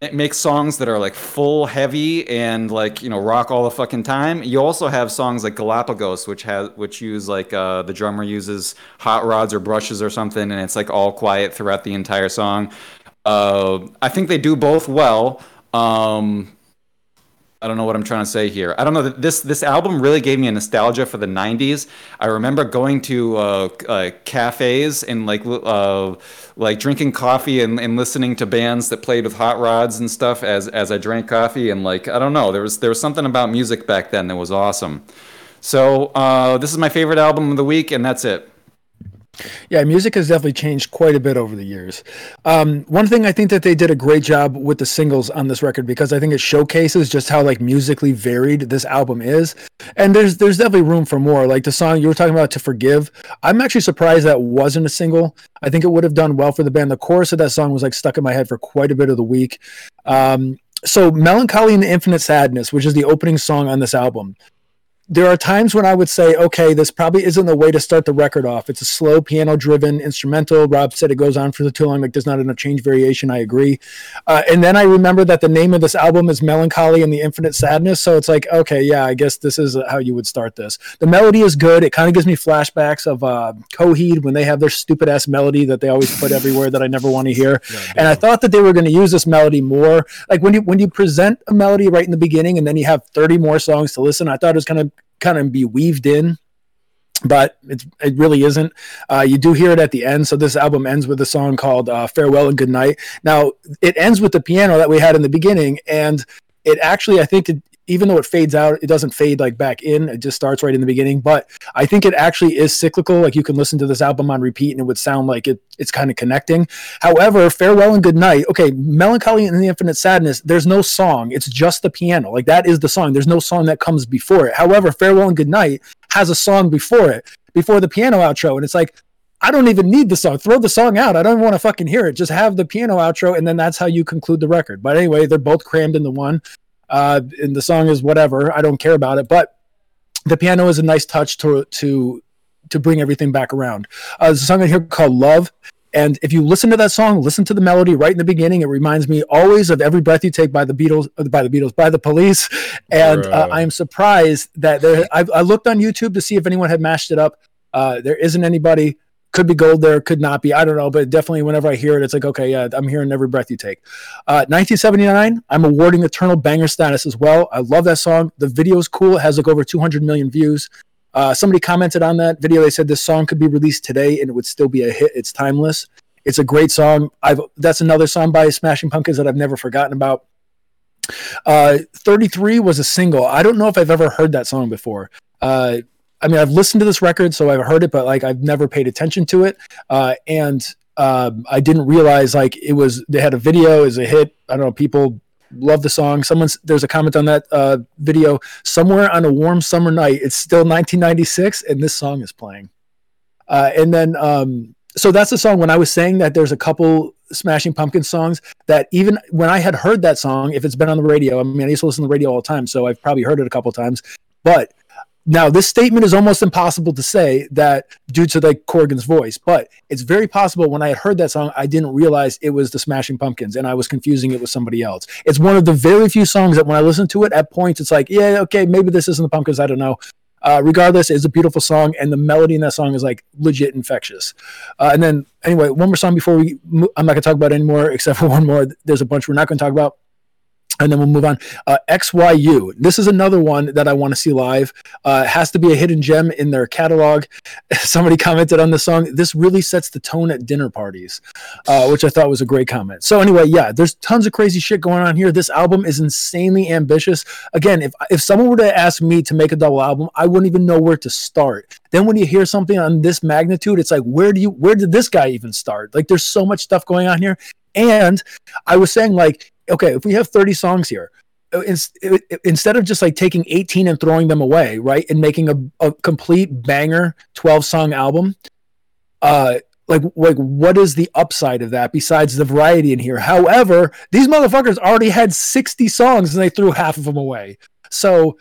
it makes songs that are like full heavy and like you know rock all the fucking time. You also have songs like galapagos which has which use like uh the drummer uses hot rods or brushes or something and it's like all quiet throughout the entire song uh i think they do both well um I don't know what I'm trying to say here. I don't know that this this album really gave me a nostalgia for the '90s. I remember going to uh, uh, cafes and like uh, like drinking coffee and, and listening to bands that played with hot rods and stuff as as I drank coffee and like I don't know there was there was something about music back then that was awesome. So uh, this is my favorite album of the week, and that's it. Yeah, music has definitely changed quite a bit over the years. Um, one thing I think that they did a great job with the singles on this record because I think it showcases just how like musically varied this album is, and there's there's definitely room for more. Like the song you were talking about, "To Forgive," I'm actually surprised that wasn't a single. I think it would have done well for the band. The chorus of that song was like stuck in my head for quite a bit of the week. Um, so, "Mellon Collie and the Infinite Sadness," which is the opening song on this album, there are times when I would say, okay, this probably isn't the way to start the record off. It's a slow piano driven instrumental. Rob said it goes on for too long, like there's not enough change variation. I agree. Uh, and then I remember that the name of this album is Mellon Collie and the Infinite Sadness. So it's like, okay, yeah, I guess this is how you would start this. The melody is good. It kind of gives me flashbacks of uh, Coheed when they have their stupid ass melody that they always put everywhere that I never want to hear. [LAUGHS] And I thought that they were going to use this melody more. Like when you when you present a melody right in the beginning and then you have 30 more songs to listen, I thought it was going to kind of be weaved in but it's, it really isn't. Uh, you do hear it at the end. So this album ends with a song called uh, "Farewell and Good Night." Now it ends with the piano that we had in the beginning, and it actually, I think, it, even though it fades out, it doesn't fade like back in. It just starts right in the beginning. But I think it actually is cyclical. Like you can listen to this album on repeat, and it would sound like it. It's kind of connecting. However, "Farewell and Good Night," okay, "Mellon Collie and the Infinite Sadness." There's no song. It's just the piano. Like that is the song. There's no song that comes before it. However, "Farewell and Good Night." has a song before it, before the piano outro. And it's like, I don't even need the song. Throw the song out. I don't want to fucking hear it. Just have the piano outro, and then that's how you conclude the record. But anyway, they're both crammed into one. Uh, and the song is whatever. I don't care about it. But the piano is a nice touch to to to bring everything back around. Uh, there's a song in here called Love. And if you listen to that song, listen to the melody right in the beginning. It reminds me always of "Every Breath You Take" by the Beatles, uh, by the Beatles, by the Police. [LAUGHS] And uh, I am surprised that there. I, I looked on YouTube to see if anyone had mashed it up. Uh, there isn't anybody. Could be gold there, could not be. I don't know, but definitely whenever I hear it, it's like, okay, yeah, I'm hearing every breath you take. Uh, 1979, I'm awarding Eternal banger status as well. I love that song. The video is cool. It has like over 200 million views. Uh, somebody commented on that video. They said this song could be released today and it would still be a hit. It's timeless. It's a great song. I've that's another song by Smashing Pumpkins that I've never forgotten about. Uh, 33 was a single. I don't know if I've ever heard that song before. Uh, I mean, I've listened to this record, so I've heard it, but like I've never paid attention to it. Uh, and um, I didn't realize like it was they had a video as a hit. I don't know. People love the song. Someone's there's a comment on that uh, video. Somewhere on a warm summer night, it's still 1996, and this song is playing. Uh, and then um, so that's the song when I was saying that there's a couple Smashing Pumpkins songs that even when I had heard that song, if it's been on the radio, I mean, I used to listen to the radio all the time, so I've probably heard it a couple times. But now this statement is almost impossible to say that due to like Corgan's voice, but it's very possible when I had heard that song, I didn't realize it was the Smashing Pumpkins and I was confusing it with somebody else. It's one of the very few songs that when I listen to it at points, it's like, yeah, okay, maybe this isn't the Pumpkins, I don't know. Uh, regardless, it's a beautiful song, and the melody in that song is like legit infectious. Uh, and then, anyway, one more song before we. Mo- I'm not gonna talk about anymore, except for one more. There's a bunch we're not gonna talk about and then we'll move on. Uh, XYU. This is another one that I want to see live. Uh, has to be a hidden gem in their catalog. [LAUGHS] Somebody commented on the song. This really sets the tone at dinner parties, uh, which I thought was a great comment. So anyway, yeah, there's tons of crazy shit going on here. This album is insanely ambitious. Again, if if someone were to ask me to make a double album, I wouldn't even know where to start. Then when you hear something on this magnitude, it's like, where do you where did this guy even start? Like, there's so much stuff going on here. And I was saying, like, okay, if we have 30 songs here, uh, instead of just like taking 18 and throwing them away, right, and making a, a complete banger 12 song album, uh, like like what is the upside of that besides the variety in here? However, these motherfuckers already had 60 songs and they threw half of them away. So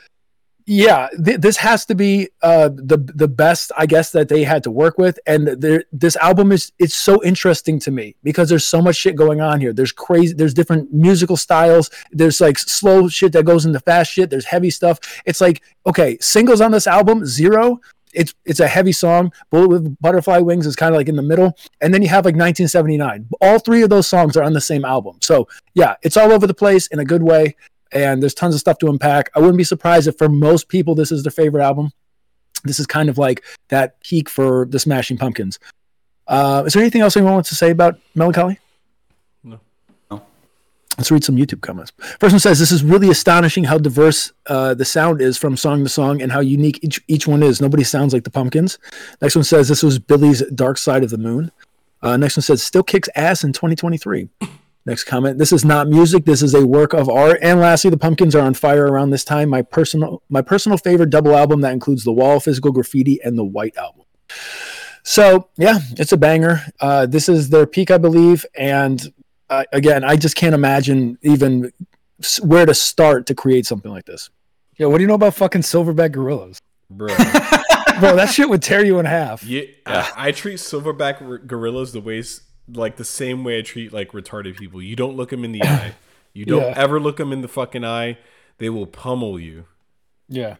yeah, th- this has to be uh, the the best, I guess, that they had to work with. And this album is it's so interesting to me because there's so much shit going on here. There's crazy, there's different musical styles. There's like slow shit that goes into fast shit. There's heavy stuff. It's like okay, singles on this album zero. It's it's a heavy song. Bullet with Butterfly Wings is kind of like in the middle, and then you have like 1979. All three of those songs are on the same album. So yeah, it's all over the place in a good way and there's tons of stuff to unpack. I wouldn't be surprised if for most people this is their favorite album. This is kind of like that peak for the Smashing Pumpkins. Uh, is there anything else anyone wants to say about Mellon Collie? No. No. Let's read some YouTube comments. First one says, "This is really astonishing how diverse uh, the sound is from song to song and how unique each each one is. Nobody sounds like the Pumpkins." Next one says, "This was Billy's Dark Side of the Moon." Uh, next one says, "Still kicks ass in 2023." Next comment. This is not music. This is a work of art. And lastly, the Pumpkins are on fire around this time. My personal my personal favorite double album that includes the Wall, Physical Graffiti, and the White Album. So yeah, it's a banger. Uh, this is their peak, I believe. And uh, again, I just can't imagine even where to start to create something like this. Yeah, what do you know about fucking Silverback Gorillas? Bro. [LAUGHS] Bro, that shit would tear you in half. Yeah, I, I treat silverback r- gorillas the ways like the same way I treat like retarded people. You don't look them in the [COUGHS] eye. You don't Yeah. ever look them in the fucking eye. They will pummel you. Yeah.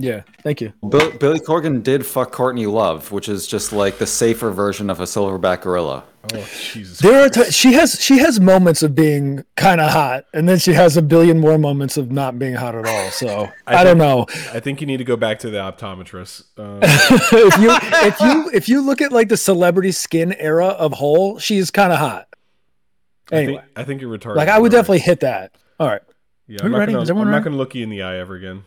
Yeah. Thank you. Bill, Billy Corgan did fuck Courtney Love, which is just like the safer version of a silverback gorilla. Oh Jesus! There are t- she has she has moments of being kind of hot, and then she has a billion more moments of not being hot at all. So I, don't know. I think you need to go back to the optometrist. Uh, [LAUGHS] if you if you if you look at like the celebrity skin era of Hole, she's kind of hot. I Anyway, think I think you're retarded. like I would Alright. definitely hit that. All right. Yeah, Are I'm not ready? gonna. Is everyone I'm not gonna look you in the eye ever again.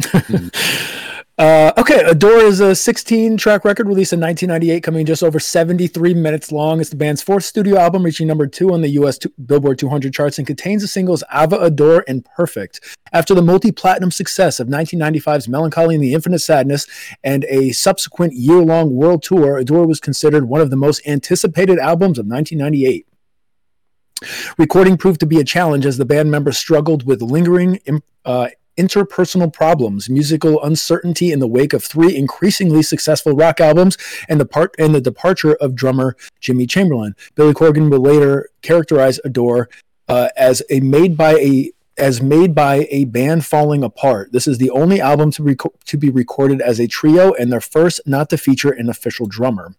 [LAUGHS] Uh, okay, Adore is a 16 track record released in 1998, coming just over 73 minutes long. It's the band's fourth studio album, reaching number two on the US Billboard 200 charts, and contains the singles Ava Adore and Perfect. After the multi platinum success of 1995's Mellon Collie and the Infinite Sadness and a subsequent year long world tour, Adore was considered one of the most anticipated albums of 1998. Recording proved to be a challenge as the band members struggled with lingering uh, interpersonal problems, musical uncertainty in the wake of three increasingly successful rock albums, and the part and the departure of drummer Jimmy Chamberlin. Billy Corgan would later characterize Adore uh, as a made by a as made by a band falling apart. This is the only album to, reco- to be recorded as a trio and their first not to feature an official drummer.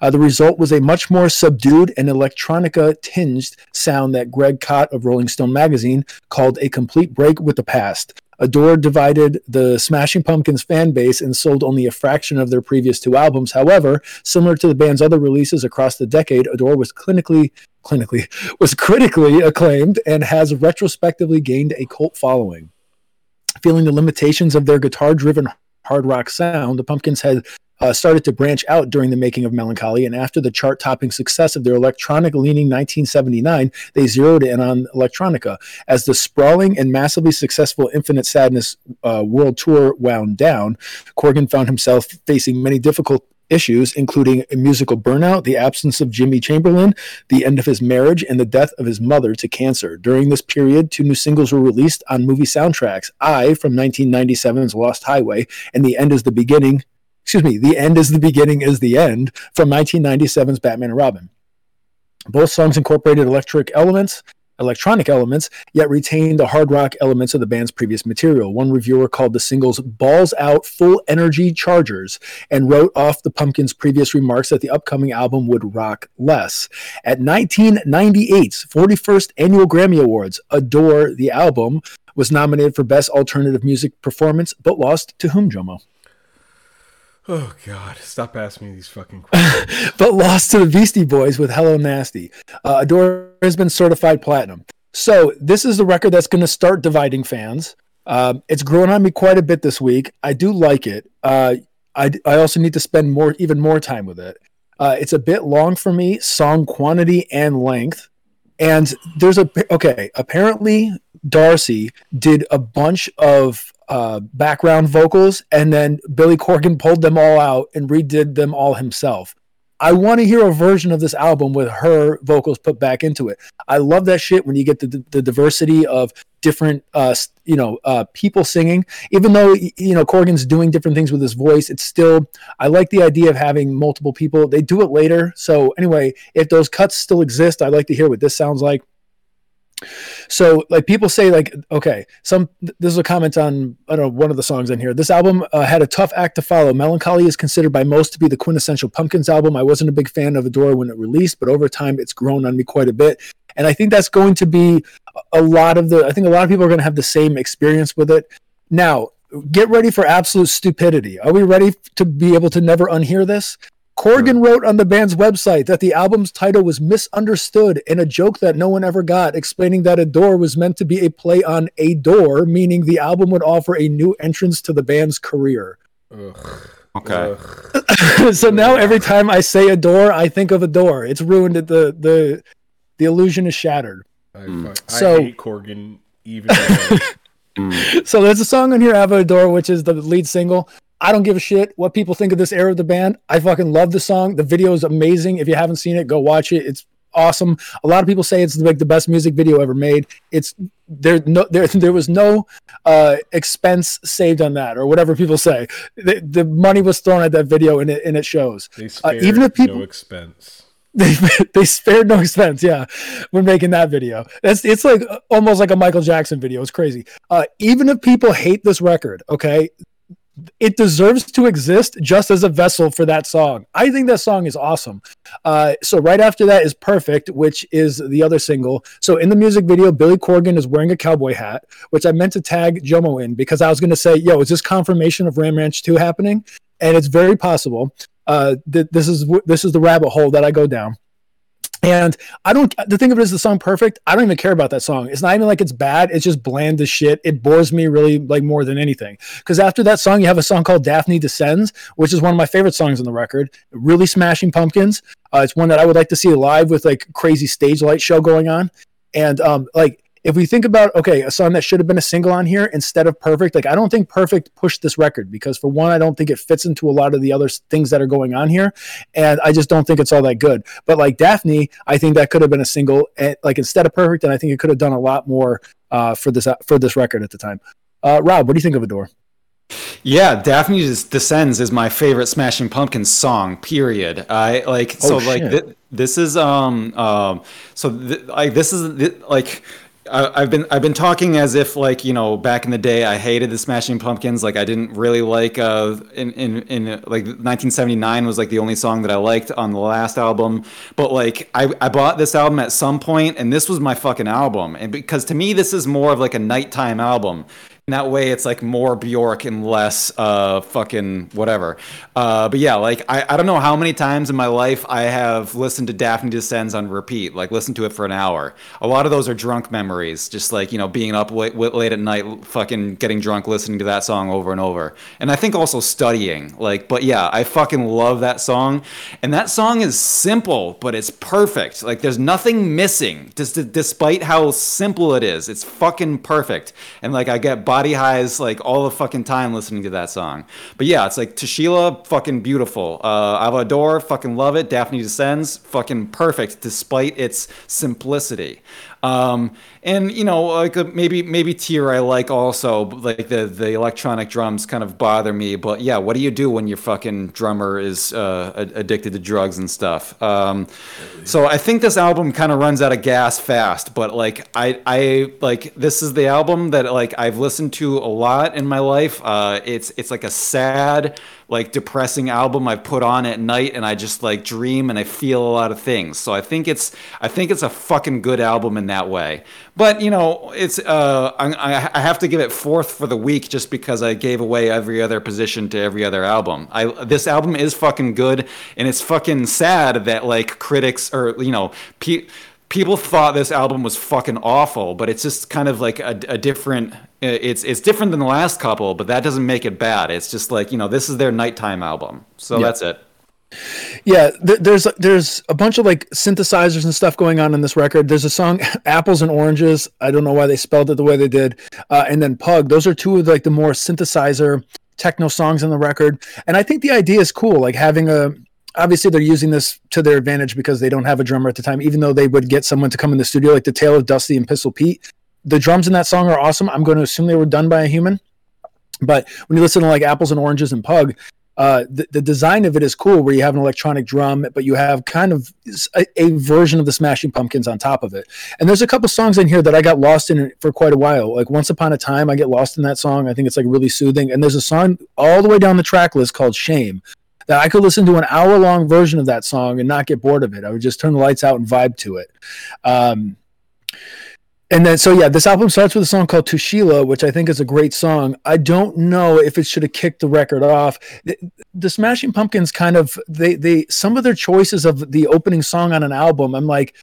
Uh, the result was a much more subdued and electronica tinged sound that Greg Kot of Rolling Stone magazine called a complete break with the past. Adore divided the Smashing Pumpkins fan base and sold only a fraction of their previous two albums. However, similar to the band's other releases across the decade, Adore was clinically clinically [LAUGHS] was critically acclaimed and has retrospectively gained a cult following. Feeling the limitations of their guitar-driven hard rock sound, the Pumpkins had uh, started to branch out during the making of Mellon Collie, and after the chart topping success of their electronic leaning 1979, they zeroed in on electronica. As the sprawling and massively successful Infinite Sadness uh, world tour wound down, Corgan found himself facing many difficult issues, including a musical burnout, the absence of Jimmy Chamberlin, the end of his marriage, and the death of his mother to cancer. During this period, two new singles were released on movie soundtracks Eye from 1997's Lost Highway, and The End is the Beginning. Excuse me, The End is the Beginning is the End from 1997's Batman and Robin. Both songs incorporated electric elements, electronic elements, yet retained the hard rock elements of the band's previous material. One reviewer called the singles balls out full energy chargers and wrote off the Pumpkins' previous remarks that the upcoming album would rock less. At 1998's 41st Annual Grammy Awards, Adore the album was nominated for Best Alternative Music Performance, but lost to whom, Jomo? Oh God! Stop asking me these fucking [LAUGHS] questions. but lost to the Beastie Boys with Hello Nasty. Uh, Adore has been certified platinum. So this is the record that's going to start dividing fans. Um, it's grown on me quite a bit this week. I do like it. Uh, I, I also need to spend more, even more time with it. Uh, it's a bit long for me, song quantity and length. And there's a okay. Apparently, Darcy did a bunch of uh, background vocals, and then Billy Corgan pulled them all out and redid them all himself. I want to hear a version of this album with her vocals put back into it. I love that shit when you get the, the diversity of different, uh, you know, uh, people singing. Even though you know Corgan's doing different things with his voice, it's still. I like the idea of having multiple people. They do it later, so anyway, if those cuts still exist, I'd like to hear what this sounds like. So like people say like okay some this is a comment on I don't know one of the songs in here. This album uh, had a tough act to follow. Mellon Collie is considered by most to be the quintessential Pumpkins album. I wasn't a big fan of Adore when it released, but over time it's grown on me quite a bit. And I think that's going to be a lot of the I think a lot of people are going to have the same experience with it. Now, get ready for absolute stupidity. Are we ready to be able to never unhear this? Corgan wrote on the band's website that the album's title was misunderstood in a joke that no one ever got, explaining that Adore was meant to be a play on a door, meaning the album would offer a new entrance to the band's career. Ugh. Okay. Ugh. [LAUGHS] so now every time I say Adore, I think of Adore. It's ruined. The the the illusion is shattered. I, Mm. fuck- I So- hate Corgan even. Mm. [LAUGHS] So there's a song on here, Ava Adore, which is the lead single. I don't give a shit what people think of this era of the band. I fucking love the song. The video is amazing. If you haven't seen it, go watch it. It's awesome. A lot of people say it's like the best music video ever made. It's there no there [LAUGHS] there was no uh expense saved on that or whatever people say. The, the money was thrown at that video and it and it shows. They Uh, even if people no expense. [LAUGHS] they they spared no expense yeah when making that video that's it's like uh, almost like a michael jackson video it's crazy uh even if people hate this record okay it deserves to exist just as a vessel for that song. I think that song is awesome. Uh so right after that is perfect which is the other single. So in the music video billy corgan is wearing a cowboy hat which i meant to tag jomo in because i was going to say yo is this confirmation of ram ranch 2 happening? And it's very possible. Uh, th- this is wh- this is the rabbit hole that I go down. And I don't. The thing of it is, the song "Perfect." I don't even care about that song. It's not even like it's bad. It's just bland as shit. It bores me really like more than anything. Because after that song, you have a song called "Daphne Descends," which is one of my favorite songs on the record. Really smashing pumpkins. Uh, it's one that I would like to see live with like crazy stage light show going on. And um, like if we think about okay, a song that should have been a single on here instead of Perfect, like I don't think Perfect pushed this record because for one, I don't think it fits into a lot of the other things that are going on here, and I just don't think it's all that good. But like Daphne, I think that could have been a single, and like instead of Perfect, and I think it could have done a lot more uh, for this for this record at the time. Uh, Rob, what do you think of Adore? Yeah, Daphne Descends is my favorite Smashing Pumpkins song. Period. I like so Oh, like th- this is um um so th- like this is th- like I, I've been I've been talking as if like you know back in the day I hated the Smashing Pumpkins. Like I didn't really like uh in in in like 1979 was like the only song that I liked on the last album. But like I I bought this album at some point and this was my fucking album. And because to me this is more of like a nighttime album that way it's like more Bjork and less uh fucking whatever. Uh but yeah, like I, I don't know how many times in my life I have listened to Daphne Descends on repeat, like listened to it for an hour. A lot of those are drunk memories, just like, you know, being up late, late at night, fucking getting drunk, listening to that song over and over. And I think also studying. Like, but yeah, I fucking love that song. And that song is simple, but it's perfect. Like there's nothing missing, just despite how simple it is. It's fucking perfect. And like I get by body highs like all the fucking time listening to that song. But yeah, it's like To Sheila, fucking beautiful. Uh, Adore, fucking love it. Daphne Descends, fucking perfect despite its simplicity. Um, and you know, like uh, maybe maybe Tear I like also, like the the electronic drums kind of bother me. But yeah, what do you do when your fucking drummer is uh, addicted to drugs and stuff? Um, so I think this album kind of runs out of gas fast. But like I I like this is the album that like I've listened to a lot in my life. Uh, it's it's like a sad like depressing album I put on at night and I just like dream and I feel a lot of things. So I think it's I think it's a fucking good album in that way. But you know, it's uh I, I have to give it fourth for the week just because I gave away every other position to every other album. I this album is fucking good and it's fucking sad that like critics or you know pe- people thought this album was fucking awful, but it's just kind of like a, a, different. It's it's different than the last couple, but that doesn't make it bad. It's just like you know this is their nighttime album, so yeah. that's it. Yeah, th- there's there's a bunch of like synthesizers and stuff going on in this record. There's a song [LAUGHS] "Apples and Oranges." I don't know why they spelled it the way they did, uh, and then "Pug." Those are two of like the more synthesizer techno songs on the record, and I think the idea is cool. Like having a obviously they're using this to their advantage because they don't have a drummer at the time, even though they would get someone to come in the studio like the tale of Dusty and Pistol Pete. The drums in that song are awesome. I'm going to assume they were done by a human. But when you listen to like Apples and Oranges and Pug, uh, the, the design of it is cool where you have an electronic drum, but you have kind of a, a, version of the Smashing Pumpkins on top of it. And there's a couple songs in here that I got lost in for quite a while. Like Once Upon a Time, I get lost in that song. I think it's like really soothing. And there's a song all the way down the track list called Shame, that I could listen to an hour long version of that song and not get bored of it. I would just turn the lights out and vibe to it. Um, and then, so yeah, this album starts with a song called To Sheila, which I think is a great song. I don't know if it should have kicked the record off. The, the, Smashing Pumpkins kind of they they some of their choices of the opening song on an album. I'm like,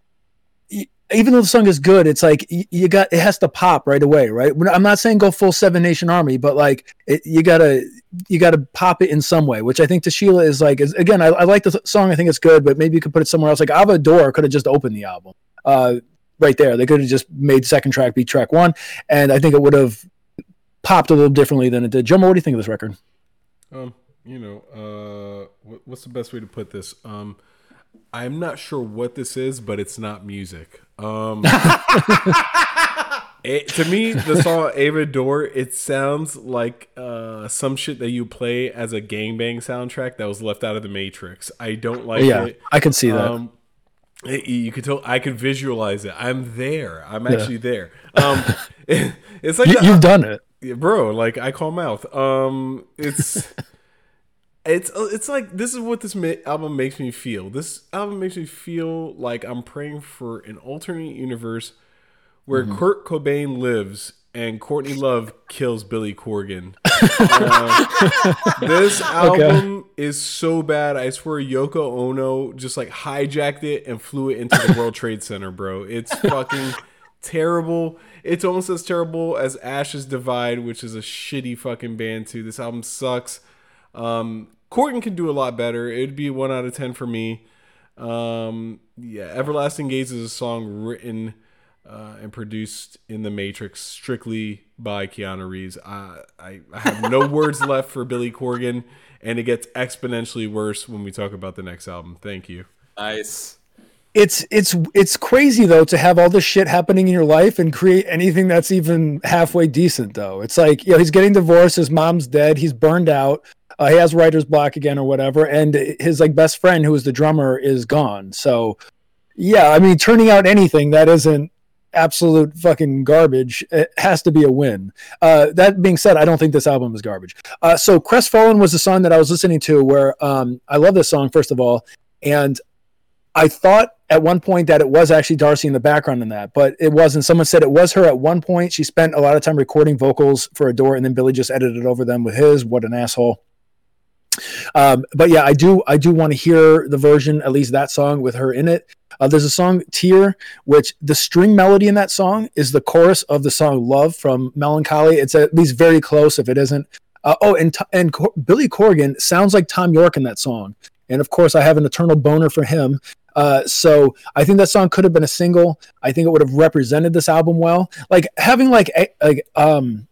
even though the song is good, it's like you got it has to pop right away, right? I'm not saying go full Seven Nation Army, but like it, you gotta you gotta pop it in some way, which I think Sheila is like. Is, again, I, I, like the song, I think it's good, but maybe you could put it somewhere else. Like Ava Adore could have just opened the album, uh, right there. They could have just made second track be track one, and I think it would have popped a little differently than it did. Jomo, what do you think of this record? Um, you know, uh, what's the best way to put this? Um, I'm not sure what this is, but it's not music. Um, [LAUGHS] it, to me, the song Ava Adore, it sounds like uh, some shit that you play as a gangbang soundtrack that was left out of the Matrix. I don't like yeah, it. I can see that. Um, you could tell. I could visualize it. I'm there. I'm actually yeah. there. Um, [LAUGHS] it, it's like you, have done it, bro. Like I call mouth. Um, it's. [LAUGHS] it's uh, it's like this is what this album makes me feel. This album makes me feel like I'm praying for an alternate universe where mm-hmm. Kurt Cobain lives and Courtney Love kills Billy Corgan. [LAUGHS] Uh, this album okay. is so bad. I swear Yoko Ono just like hijacked it and flew it into the World Trade Center, bro. It's [LAUGHS] fucking terrible. It's almost as terrible as Ashes Divide, which is a shitty fucking band too. This album sucks. Um, Corgan can do a lot better. It'd be one out of ten for me. Um, yeah, Everlasting Gaze is a song written uh, and produced in the Matrix strictly by Keanu Reeves. I, I, I have no [LAUGHS] words left for Billy Corgan, and it gets exponentially worse when we talk about the next album. Thank you. Nice. It's it's it's crazy though to have all this shit happening in your life and create anything that's even halfway decent though. It's like you know he's getting divorced, his mom's dead, he's burned out uh, he has writer's block again or whatever, and his like best friend, who is the drummer, is gone. So, yeah, I mean, turning out anything that isn't absolute fucking garbage, it has to be a win. Uh, that being said, I don't think this album is garbage. Uh, so Crestfallen was the song that I was listening to where um, I love this song, first of all. And I thought at one point that it was actually Darcy in the background in that, but it wasn't. Someone said it was her at one point. She spent a lot of time recording vocals for Adore, and then Billy just edited over them with his. What an asshole! Um, but yeah, I do I do want to hear the version, at least that song with her in it. Uh, there's a song Tear, which the string melody in that song is the chorus of the song Love from Mellon Collie. It's at least very close if it isn't. Uh, oh, and and Cor- Billy Corgan sounds like Thom Yorke in that song, and of course I have an eternal boner for him. Uh, so I think that song could have been a single. I think it would have represented this album well. Like having like a, like um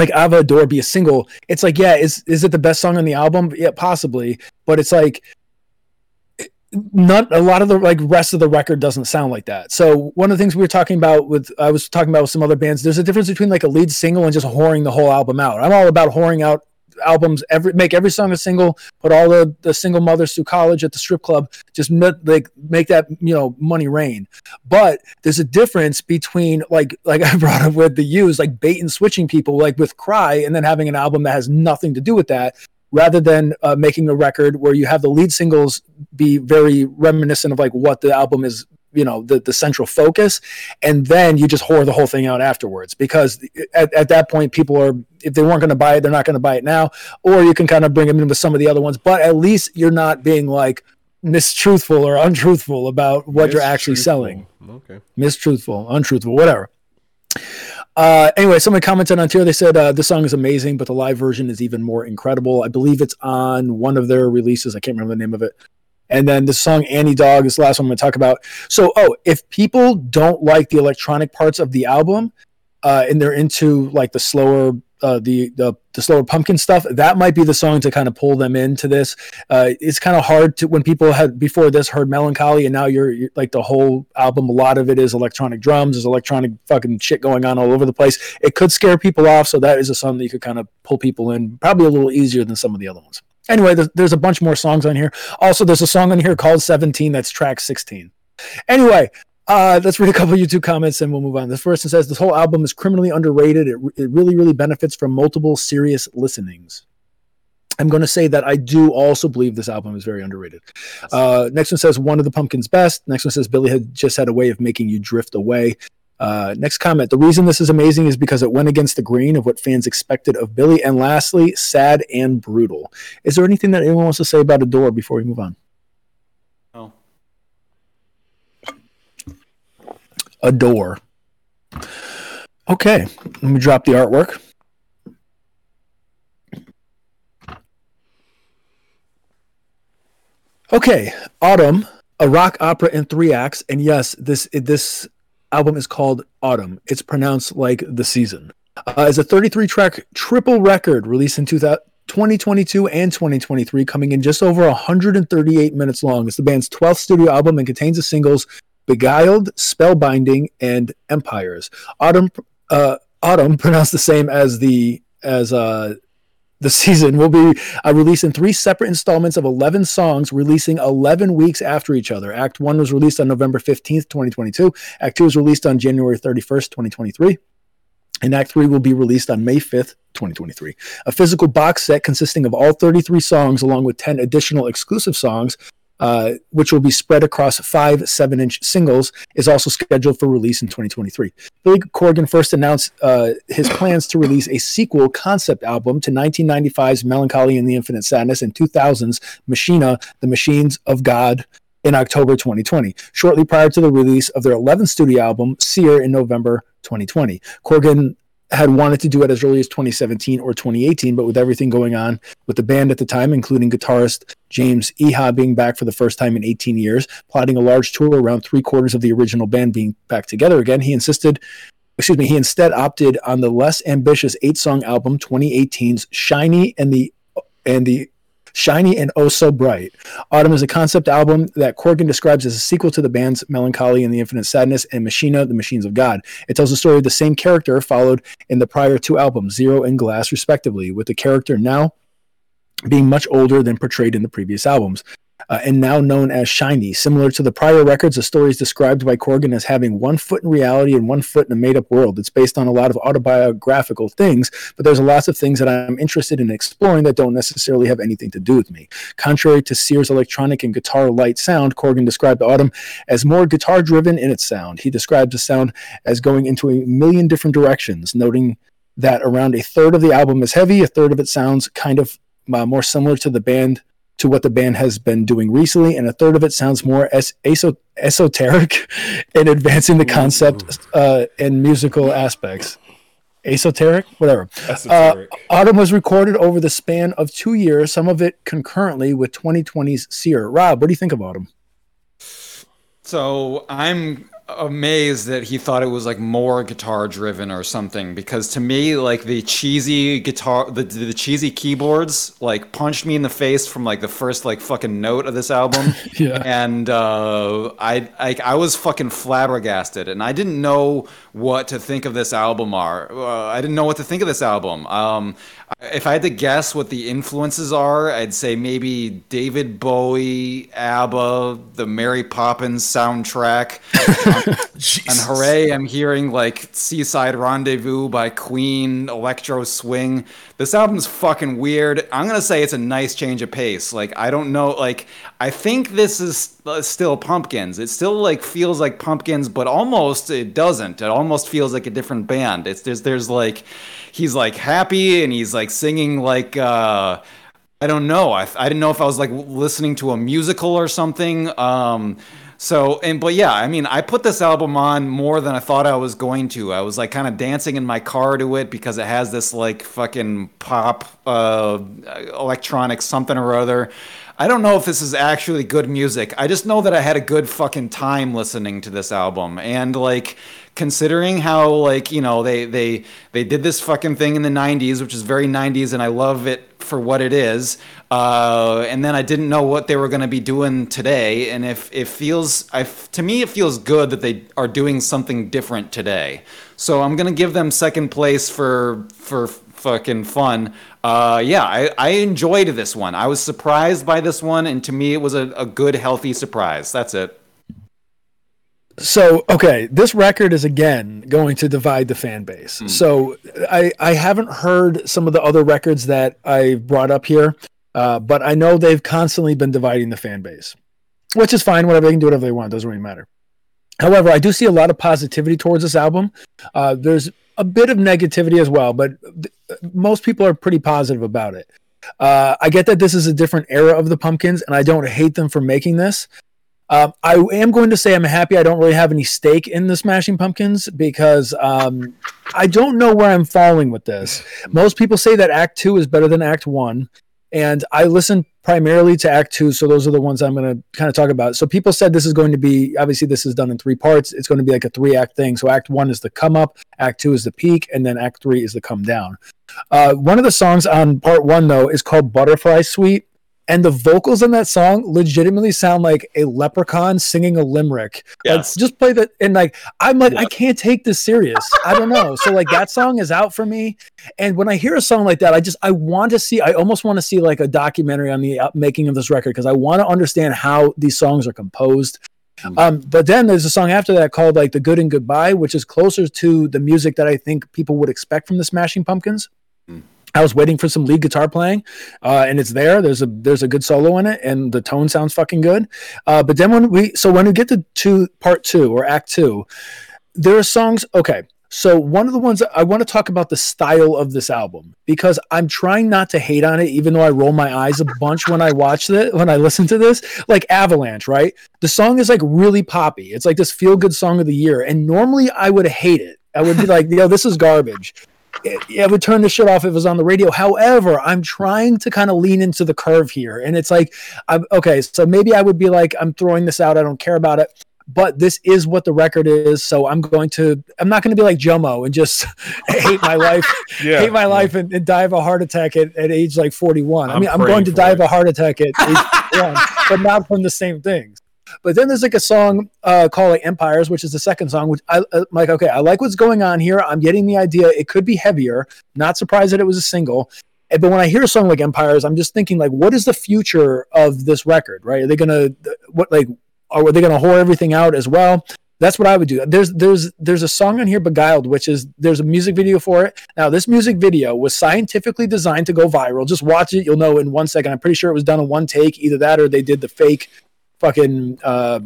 like Ava Adore be a single, it's like, yeah, is is it the best song on the album? Yeah, possibly. But it's like not a lot of the like rest of the record doesn't sound like that. So one of the things we were talking about with I was talking about with some other bands, there's a difference between like a lead single and just whoring the whole album out. I'm all about whoring out albums every make every song a single put all the, the single mothers through college at the strip club just like make that you know money rain. But there's a difference between like like [LAUGHS] i brought up with the use like bait and switching people like with cry and then having an album that has nothing to do with that rather than uh, making a record where you have the lead singles be very reminiscent of like what the album is you know the, the central focus and then you just whore the whole thing out afterwards because at, at that point people are if they weren't going to buy it they're not going to buy it now or you can kind of bring them in with some of the other ones but at least you're not being like mistruthful or untruthful about what you're actually selling Okay. mistruthful untruthful whatever uh, anyway, someone commented on here. They said uh, this song is amazing, but the live version is even more incredible. I believe it's on one of their releases. I can't remember the name of it. And then the song Annie Dog is the last one I'm going to talk about. So, oh, if people don't like the electronic parts of the album uh, and they're into like the slower, uh, the, the the slower pumpkin stuff, that might be the song to kind of pull them into this. Uh, it's kind of hard to when people had before this heard Mellon Collie and now you're, you're like the whole album. A lot of it is electronic drums, there's electronic fucking shit going on all over the place. It could scare people off, so that is a song that you could kind of pull people in, probably a little easier than some of the other ones. Anyway, there's, there's a bunch more songs on here. Also, there's a song on here called 17 that's track 16. Anyway, uh, let's read a couple YouTube comments and we'll move on. This person says this whole album is criminally underrated. It, it really, really benefits from multiple serious listenings. I'm going to say that I do also believe this album is very underrated. Uh, next one says one of the Pumpkins' best. Next one says Billy had just had a way of making you drift away. Uh, next comment. The reason this is amazing is because it went against the grain of what fans expected of Billy. And lastly, sad and brutal. Is there anything that anyone wants to say about Adore before we move on? No. Adore. Okay, let me drop the artwork. Okay, Atum, a rock opera in three acts, and yes, this this album is called Atum. It's pronounced like the season. Uh, it's a 33 track triple record released in 2022 and 2023, coming in just over 138 minutes long. It's the band's 12th studio album and contains the singles Beguiled, Spellbinding, and Empires. Atum, uh, Atum, [LAUGHS] pronounced the same as the as uh, the season will be uh, released in three separate installments of 11 songs, releasing 11 weeks after each other. Act 1 was released on November 15th, 2022. Act 2 was released on January 31st, 2023. And Act 3 will be released on May 5th, 2023. A physical box set consisting of all 33 songs, along with 10 additional exclusive songs, uh, which will be spread across five seven inch singles, is also scheduled for release in 2023. Billy Corgan first announced uh, his plans to release a sequel concept album to 1995's Mellon Collie and the Infinite Sadness and 2000's Machina, The Machines of God. In October 2020, shortly prior to the release of their 11th studio album, Seer, in November 2020. Corgan had wanted to do it as early as 2017 or 2018, but with everything going on with the band at the time, including guitarist James Iha being back for the first time in 18 years, plotting a large tour around three quarters of the original band being back together again, he insisted, excuse me, he instead opted on the less ambitious eight-song album 2018's "Shiny" and the and the Shiny and Oh So Bright. Atum is a concept album that Corgan describes as a sequel to the band's Mellon Collie and the Infinite Sadness and Machina, The Machines of God. It tells the story of the same character followed in the prior two albums, Zero and Glass, respectively, with the character now being much older than portrayed in the previous albums. Uh, and now known as Shiny. Similar to the prior records, the story is described by Corgan as having one foot in reality and one foot in a made up world. It's based on a lot of autobiographical things, but there's lots of things that I'm interested in exploring that don't necessarily have anything to do with me. Contrary to Seer's electronic and guitar light sound, Corgan described Atum as more guitar driven in its sound. He described the sound as going into a million different directions, noting that around a third of the album is heavy, a third of it sounds kind of uh, more similar to the band to what the band has been doing recently, and a third of it sounds more es- eso- esoteric [LAUGHS] in advancing the concept uh, and musical aspects. Esoteric, whatever. Esoteric. Uh, Atum was recorded over the span of two years, some of it concurrently with 2020's Seer. Rob, what do you think of Atum? So I'm amazed that he thought it was like more guitar driven or something because to me like the cheesy guitar the, the cheesy keyboards like punched me in the face from like the first like fucking note of this album [LAUGHS] Yeah. and uh I, I i was fucking flabbergasted and i didn't know what to think of this album are uh, i didn't know what to think of this album um if i had to guess what the influences are i'd say maybe david bowie abba the mary poppins soundtrack [LAUGHS] and hooray, I'm hearing like Seaside Rendezvous by Queen, Electro Swing. This album's fucking weird. I'm gonna say it's a nice change of pace. Like, I don't know, like, I think this is uh, still Pumpkins. It still like feels like Pumpkins, but almost it doesn't. It almost feels like a different band. It's there's there's like he's like happy and he's like singing like uh I don't know. I, I didn't know if I was like listening to a musical or something. Um, so and but yeah, I mean, I put this album on more than I thought I was going to. I was like kind of dancing in my car to it because it has this like fucking pop, uh, electronic something or other. I don't know if this is actually good music. I just know that I had a good fucking time listening to this album and like considering how like you know they they they did this fucking thing in the 90s which is very 90s and i love it for what it is uh, and then i didn't know what they were going to be doing today and if it feels I, to me it feels good that they are doing something different today. So i'm going to give them second place for for fucking fun. Uh, yeah I, I enjoyed this one. I was surprised by this one and to me it was a, a good healthy surprise. That's it So okay, this record is again going to divide the fan base. So I I haven't heard some of the other records that I brought up here, uh, but I know they've constantly been dividing the fan base, which is fine. Whatever they can do whatever they want doesn't really matter. However, I do see a lot of positivity towards this album. Uh, there's a bit of negativity as well, but th- most people are pretty positive about it. Uh, I get that this is a different era of the Pumpkins, and I don't hate them for making this. Um, I am going to say I'm happy I don't really have any stake in the Smashing Pumpkins because um, I don't know where I'm falling with this. Most people say that Act Two is better than Act One, and I listen primarily to Act Two, so those are the ones I'm going to kind of talk about. So people said this is going to be obviously this is done in three parts. It's going to be like a three act thing. So Act One is the come up, Act Two is the peak, and then Act Three is the come down. Uh, one of the songs on Part One though is called Butterfly Suite and the vocals in that song legitimately sound like a leprechaun singing a limerick. Yes. Like just play that and like I'm like I can't take this serious. I don't know. So like that song is out for me. And when I hear a song like that, I just I want to see I almost want to see like a documentary on the making of this record because I want to understand how these songs are composed. Um, but then there's a song after that called like the good and goodbye, which is closer to the music that I think people would expect from the Smashing Pumpkins. I was waiting for some lead guitar playing, uh, and it's there. There's a there's a good solo in it, and the tone sounds fucking good. Uh, but then when we so when we get to, to part two or act two, there are songs. Okay, so one of the ones I want to talk about the style of this album because I'm trying not to hate on it, even though I roll my eyes a bunch when I watch it when I listen to this. Like Avalanche, right? The song is like really poppy. It's like this feel good song of the year, and normally I would hate it. I would be like, yo, this is garbage I would turn the shit off if it was on the radio. However, I'm trying to kind of lean into the curve here, and it's like, I'm okay. So maybe I would be like, I'm throwing this out. I don't care about it. But this is what the record is, so I'm going to. I'm not going to be like Jomo and just [LAUGHS] hate my life, [LAUGHS] Yeah. hate my life, and, and die of a heart attack at, at age like 41. i I'm mean, I'm going to die it. of a heart attack at age [LAUGHS] 41, but not from the same things. But then there's like a song uh, called like Empires, which is the second song. Which I uh, I'm like, okay, I like what's going on here. I'm getting the idea. It could be heavier. Not surprised that it was a single. But when I hear a song like Empires, I'm just thinking like, what is the future of this record? Right? Are they gonna what like? Are they gonna whore everything out as well? That's what I would do. There's there's there's a song on here, Beguiled, which is there's a music video for it. Now, this music video was scientifically designed to go viral. Just watch it, you'll know in one second. I'm pretty sure it was done in one take. Either that or they did the fake fucking. Uh,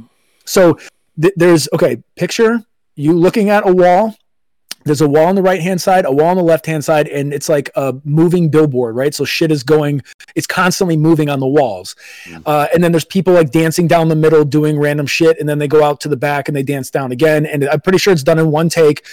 so th- there's okay. Picture you looking at a wall. There's a wall on the right hand side, a wall on the left hand side, and it's like a moving billboard, right? So shit is going, it's constantly moving on the walls. Uh, and then there's people like dancing down the middle doing random shit, and then they go out to the back and they dance down again. And I'm pretty sure it's done in one take.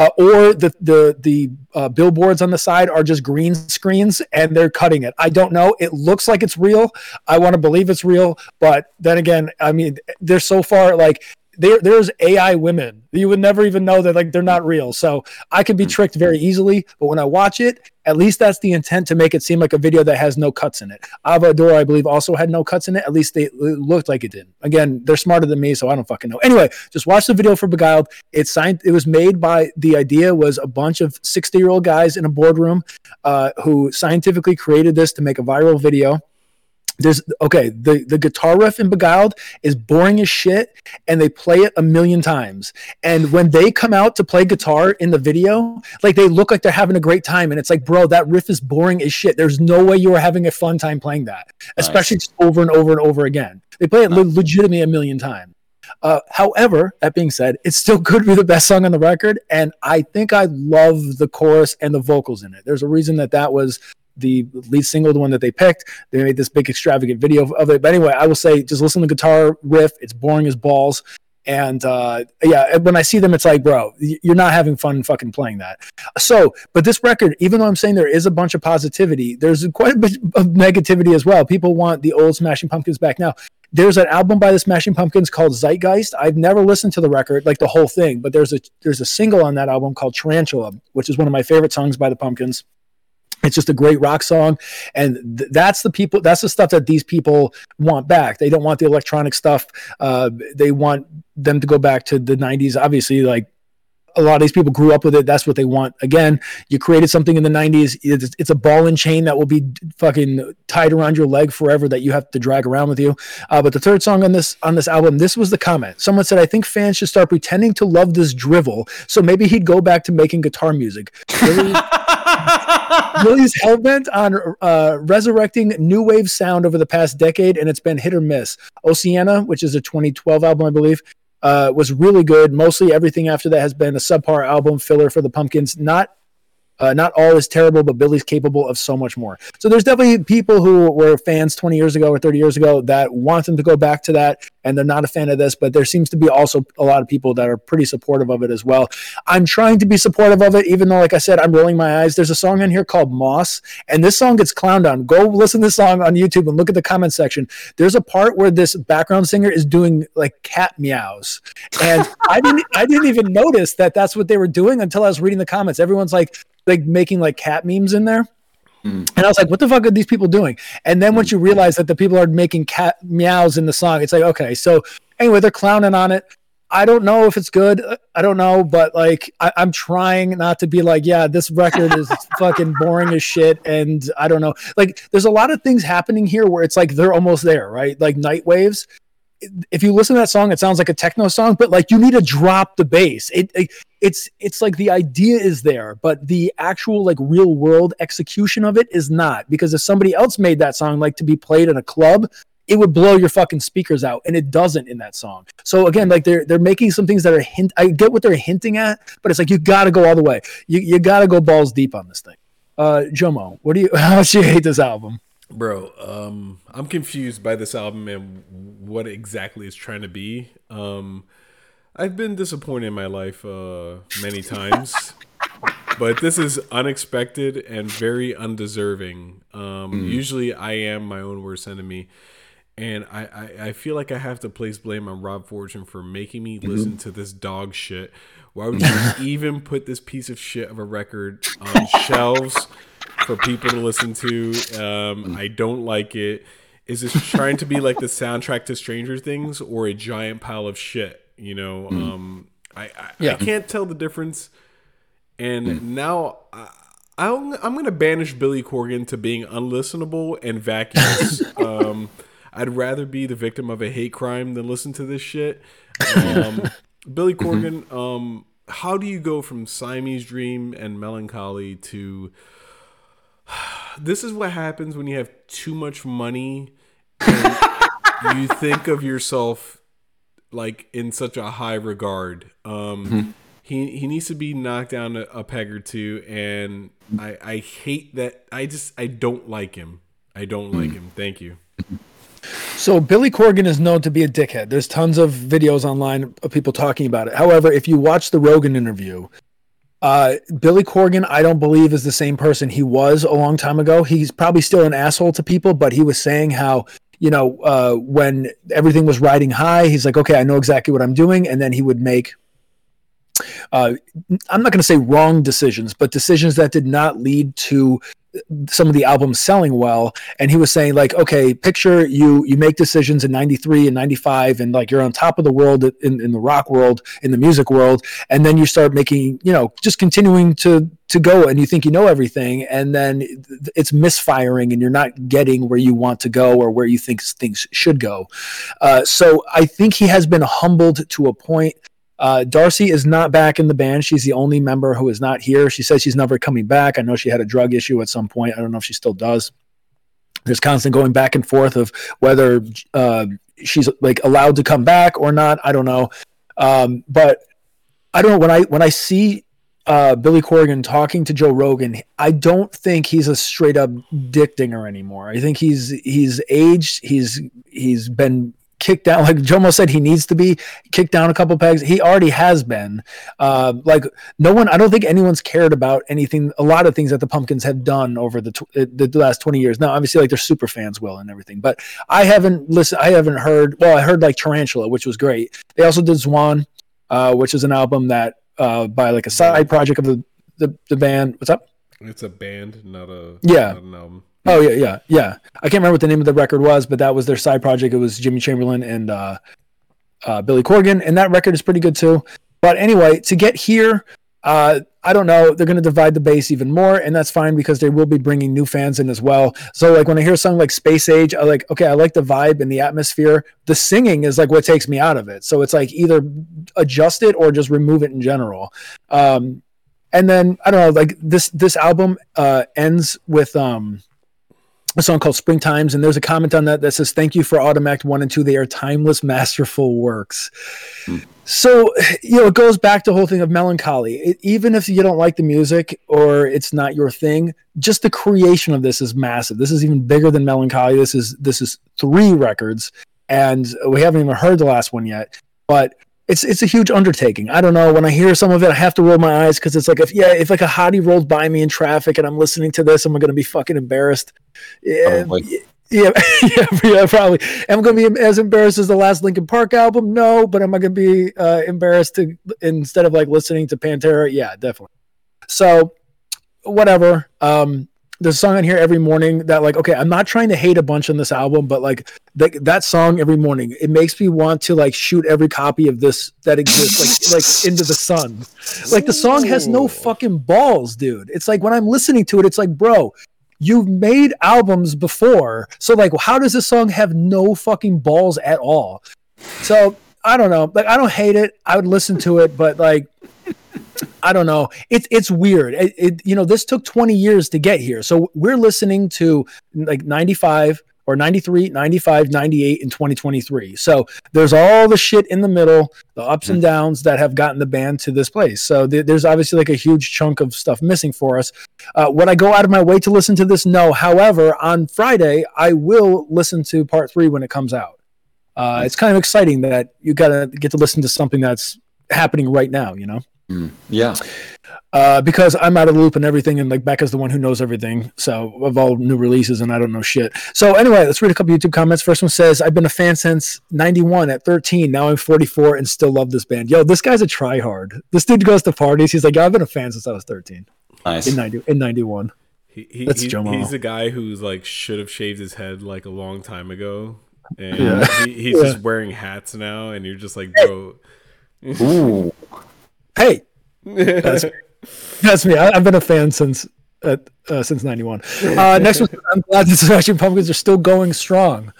Uh, or the the the uh, billboards on the side are just green screens and they're cutting it. I don't know. It looks like it's real. I want to believe it's real, but then again, I mean, they're so far like there there's AI women. You would never even know that like they're not real. So I could be tricked very easily. But when I watch it, at least that's the intent to make it seem like a video that has no cuts in it. Ava Adore, I believe, also had no cuts in it. At least they it looked like it didn't. Again, they're smarter than me, so I don't fucking know. Anyway, just watch the video for Beguiled. It's signed. It was made by the idea was a bunch of sixty year old guys in a boardroom uh, who scientifically created this to make a viral video there's okay the the guitar riff in beguiled is boring as shit and they play it a million times. And when they come out to play guitar in the video like they look like they're having a great time and it's like bro that riff is boring as shit. There's no way you are having a fun time playing that especially just over and over and over again. They play it le- legitimately a million times. Uh, however, that being said, it still could be the best song on the record, and I think I love the chorus and the vocals in it. There's a reason that that was the lead single, the one that they picked. They made this big extravagant video of it. But anyway, I will say, just listen to the guitar riff. It's boring as balls. And uh, yeah, when I see them, it's like, bro, you're not having fun fucking playing that. So, but this record, even though I'm saying there is a bunch of positivity, there's quite a bit of negativity as well. People want the old Smashing Pumpkins back now. There's an album by the Smashing Pumpkins called Zeitgeist. I've never listened to the record, like the whole thing, but there's a there's a single on that album called Tarantula, which is one of my favorite songs by the Pumpkins. It's just a great rock song, and th- that's the people. That's the stuff that these people want back. They don't want the electronic stuff. Uh, they want them to go back to the '90s. Obviously, like a lot of these people grew up with it. That's what they want. Again, you created something in the 90s. It's, it's a ball and chain that will be fucking tied around your leg forever that you have to drag around with you. Uh, but the third song on this on this album, this was the comment. Someone said, "I think fans should start pretending to love this drivel, so maybe he'd go back to making guitar music." Really? [LAUGHS] [LAUGHS] Willie's hellbent on uh, resurrecting new wave sound over the past decade, and it's been hit or miss. Oceania, which is a 2012 album, I believe, uh, was really good. Mostly everything after that has been a subpar album filler for the Pumpkins. Not uh, not all is terrible, but Billy's capable of so much more. So there's definitely people who were fans 20 years ago or 30 years ago that want them to go back to that, and they're not a fan of this. But there seems to be also a lot of people that are pretty supportive of it as well. I'm trying to be supportive of it, even though, like I said, I'm rolling my eyes. There's a song in here called Moss, and this song gets clowned on. Go listen to this song on YouTube and look at the comment section. There's a part where this background singer is doing like cat meows, and I didn't I didn't even notice that that's what they were doing until I was reading the comments. Everyone's like like making like cat memes in there. Mm. And I was like, what the fuck are these people doing? And then once mm. you realize that the people are making cat meows in the song, it's like, okay. So anyway, they're clowning on it. I don't know if it's good. Uh, I don't know, but like I, I'm trying not to be like, yeah, this record is [LAUGHS] fucking boring as shit. And I don't know. Like there's a lot of things happening here where it's like they're almost there, right? Like night waves. If you listen to that song, it sounds like a techno song, but like you need to drop the bass. It, it it's it's like the idea is there, but the actual like real world execution of it is not. Because if somebody else made that song like to be played in a club, it would blow your fucking speakers out, and it doesn't in that song. So again, like they're they're making some things that are hint. I get what they're hinting at, but it's like you got to go all the way. You you got to go balls deep on this thing. Uh, Jomo, what do you? [LAUGHS] How much you hate this album? Bro, um, I'm confused by this album and what exactly it's trying to be. Um, I've been disappointed in my life uh, many times, [LAUGHS] but this is unexpected and very undeserving. Um, Usually, I am my own worst enemy, and I, I, I feel like I have to place blame on Rob Fortune for making me listen to this dog shit. Why would you [LAUGHS] even put this piece of shit of a record on shelves for people to listen to? Um, I don't like it. Is this trying to be like the soundtrack to Stranger Things or a giant pile of shit? You know, um, I, I, I can't tell the difference. And now I, I'm, I'm gonna banish Billy Corgan to being unlistenable and vacuous. [LAUGHS] um, I'd rather be the victim of a hate crime than listen to this shit. Um, Billy Corgan, um, how do you go from Siamese Dream and Mellon Collie to [SIGHS] this is what happens when you have too much money and [LAUGHS] you think of yourself like in such a high regard. Um, he he needs to be knocked down a, a peg or two, and I I hate that. I just I don't like him. I don't like him. Thank you. So Billy Corgan is known to be a dickhead. There's tons of videos online of people talking about it. However, if you watch the Rogan interview, uh, Billy Corgan, I don't believe is the same person he was a long time ago. He's probably still an asshole to people, but he was saying how you know uh, when everything was riding high, he's like, okay, I know exactly what I'm doing, and then he would make. Uh, I'm not going to say wrong decisions, but decisions that did not lead to some of the albums selling well and he was saying like okay picture you you make decisions in 93 and 95 and like you're on top of the world in, in the rock world in the music world and then you start making you know just continuing to to go and you think you know everything and then it's misfiring and you're not getting where you want to go or where you think things should go. Uh, so i think he has been humbled to a point uh, Darcy is not back in the band. She's the only member who is not here. She says she's never coming back. I know she had a drug issue at some point. I don't know if she still does. There's constant going back and forth of whether uh, she's like allowed to come back or not. I don't know. Um, but I don't know when I when I see uh, Billy Corgan talking to Joe Rogan, I don't think he's a straight up dick dinger anymore. I think he's he's aged. He's he's been kicked down. Like Jomo said, he needs to be kicked down a couple pegs. He already has been. Uh, like no one, I don't think anyone's cared about anything. A lot of things that the Pumpkins have done over the tw- the last twenty years. Now, obviously, like their super fans will and everything, but I haven't listened. I haven't heard. Well, I heard like Tarantula, which was great. They also did Zwan, uh, which is an album that uh, by like a side project of the the, the band. What's up? It's a band, not a Yeah. not an album. Oh yeah, yeah, yeah. I can't remember what the name of the record was, but that was their side project. It was Jimmy Chamberlin and uh, uh, Billy Corgan, and that record is pretty good too. But anyway, to get here, uh, I don't know. They're going to divide the base even more, and that's fine because they will be bringing new fans in as well. So, like when I hear a song like Space Age, I like okay, I like the vibe and the atmosphere. The singing is like what takes me out of it. So it's like either adjust it or just remove it in general. Um, and then I don't know, like this this album uh, ends with um, a song called Springtimes, and there's a comment on that that says, "Thank you for Atum Act One and Two. They are timeless, masterful works." Hmm. So you know, it goes back to the whole thing of Mellon Collie. It, even if you don't like the music or it's not your thing, just the creation of this is massive. This is even bigger than Mellon Collie. This is this is three records, and we haven't even heard the last one yet. But it's it's a huge undertaking. I don't know. When I hear some of it, I have to roll my eyes because it's like if yeah, if like a hottie rolled by me in traffic and I'm listening to this, I'm gonna be fucking embarrassed. Yeah, Probably. yeah, [LAUGHS] yeah, yeah, probably. Am I gonna be as embarrassed as the last Linkin Park album? No, but am I gonna be uh, embarrassed to instead of like listening to Pantera? Yeah, definitely. So whatever. Um, there's a song on here every morning that like okay, I'm not trying to hate a bunch on this album, but like that that song every morning, it makes me want to like shoot every copy of this that exists like [LAUGHS] like into the sun. Like the song has no fucking balls, dude. It's like when I'm listening to it, it's like, bro, you've made albums before. So like how does this song have no fucking balls at all? So I don't know. Like I don't hate it. I would listen to it, but like I don't know. It's it's weird. It, it you know this took 20 years to get here. So we're listening to like 95 or 93, 95, 98 in 2023. So there's all the shit in the middle, the ups and downs that have gotten the band to this place. So th- there's obviously like a huge chunk of stuff missing for us. Uh, would I go out of my way to listen to this? No. However, on Friday I will listen to part three when it comes out. Uh, it's kind of exciting that you gotta get to listen to something that's happening right now. You know Yeah. uh, because I'm out of the loop and everything, and like Becca's the one who knows everything. So of all new releases, and I don't know shit. So anyway, let's read a couple YouTube comments. First one says, "I've been a fan since '91 at 13. Now I'm 44 and still love this band. Yo, this guy's a tryhard. This dude goes to parties. He's like, Yo, I've been a fan since I was 13 Nice. in 90 in '91. He, he, That's he- Jamal. he's the guy who's like should have shaved his head like a long time ago, and Yeah. he, he's Yeah. just wearing hats now, and you're just like, bro, Ooh. Hey, that's, [LAUGHS] that's me. I, I've been a fan since uh, uh, since '91. Uh, next one, I'm glad the Smashing Pumpkins are still going strong.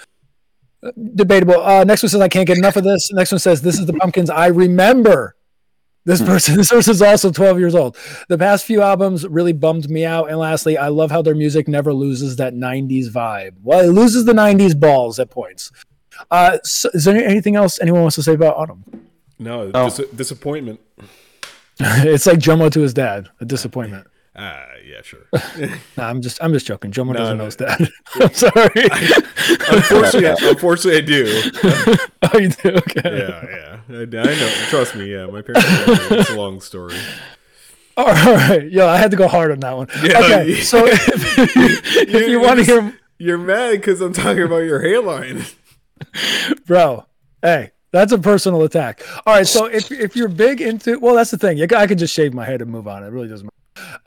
Debatable. Uh, next one says I can't get enough of this. Next one says this is the Pumpkins I remember. This person, [LAUGHS] this person is also 12 years old. The past few albums really bummed me out. And lastly, I love how their music never loses that 90s vibe. Well, it loses the 90s balls at points. Uh, so is there anything else anyone wants to say about Atum? No, Oh. dis- disappointment. [LAUGHS] it's like Jomo to his dad, a disappointment. Ah, yeah, sure. [LAUGHS] Nah, I'm just, I'm just joking. Jomo doesn't know no. his dad. [LAUGHS] I'm sorry. I, unfortunately, unfortunately, I do. oh, you do? Okay. Yeah, yeah. I, I know. Trust me. Yeah, my parents. know. It's a long story. All right. Yo, I had to go hard on that one. Yeah, okay. yeah. So if, if you, You're want to hear, You're mad because I'm talking about your hairline. bro, hey, that's a personal attack. All right. So if, if you're big into, well, that's the thing. I could just shave my head and move on. It really doesn't matter.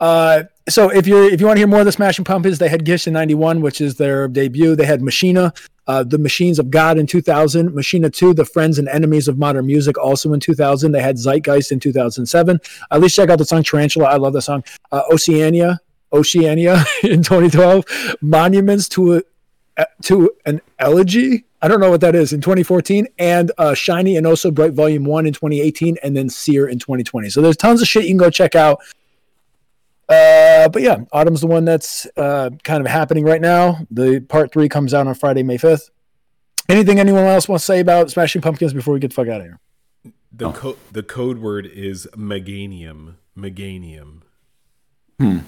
Uh, so if you're if you want to hear more of the Smashing Pumpkins, they had Gish in '91, which is their debut. They had Machina, uh, the Machines of God in 2000, Machina 2, the Friends and Enemies of Modern Music, also in 2000. They had Zeitgeist in 2007. At least check out the song Tarantula. I love that song. Uh, Oceania, Oceania [LAUGHS] in 2012. Monuments to a, to an elegy. I don't know what that is in 2014, and uh, Shiny and Also Bright Volume One in 2018, and then Seer in 2020. So there's tons of shit you can go check out. Uh, but yeah, Atum's the one that's uh, kind of happening right now. The part three comes out on Friday, May 5th. Anything anyone else wants to say about Smashing Pumpkins before we get the fuck out of here? The co- the code word is meganium. Meganium. Hmm.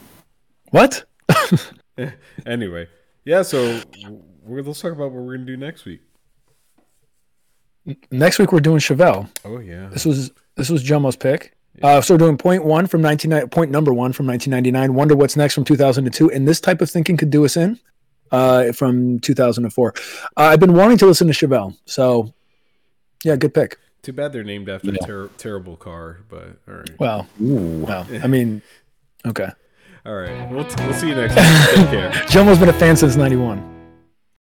What? [LAUGHS] Anyway, yeah. So we're, let's talk about what we're gonna do next week. Next week we're doing Chevelle. Oh yeah. This was this was Jomo's pick. Uh, so we're doing point one from 19 point number one from 1999. Wonder what's next from 2002, and this type of thinking could do us in uh, from 2004. Uh, I've been wanting to listen to Chevelle, so yeah, good pick. Too bad they're named after a ter- terrible car, but all right. Well, well, I mean, okay. All right. We'll, t- we'll see you next week. Take care. [LAUGHS] Jomo's been a fan since '91.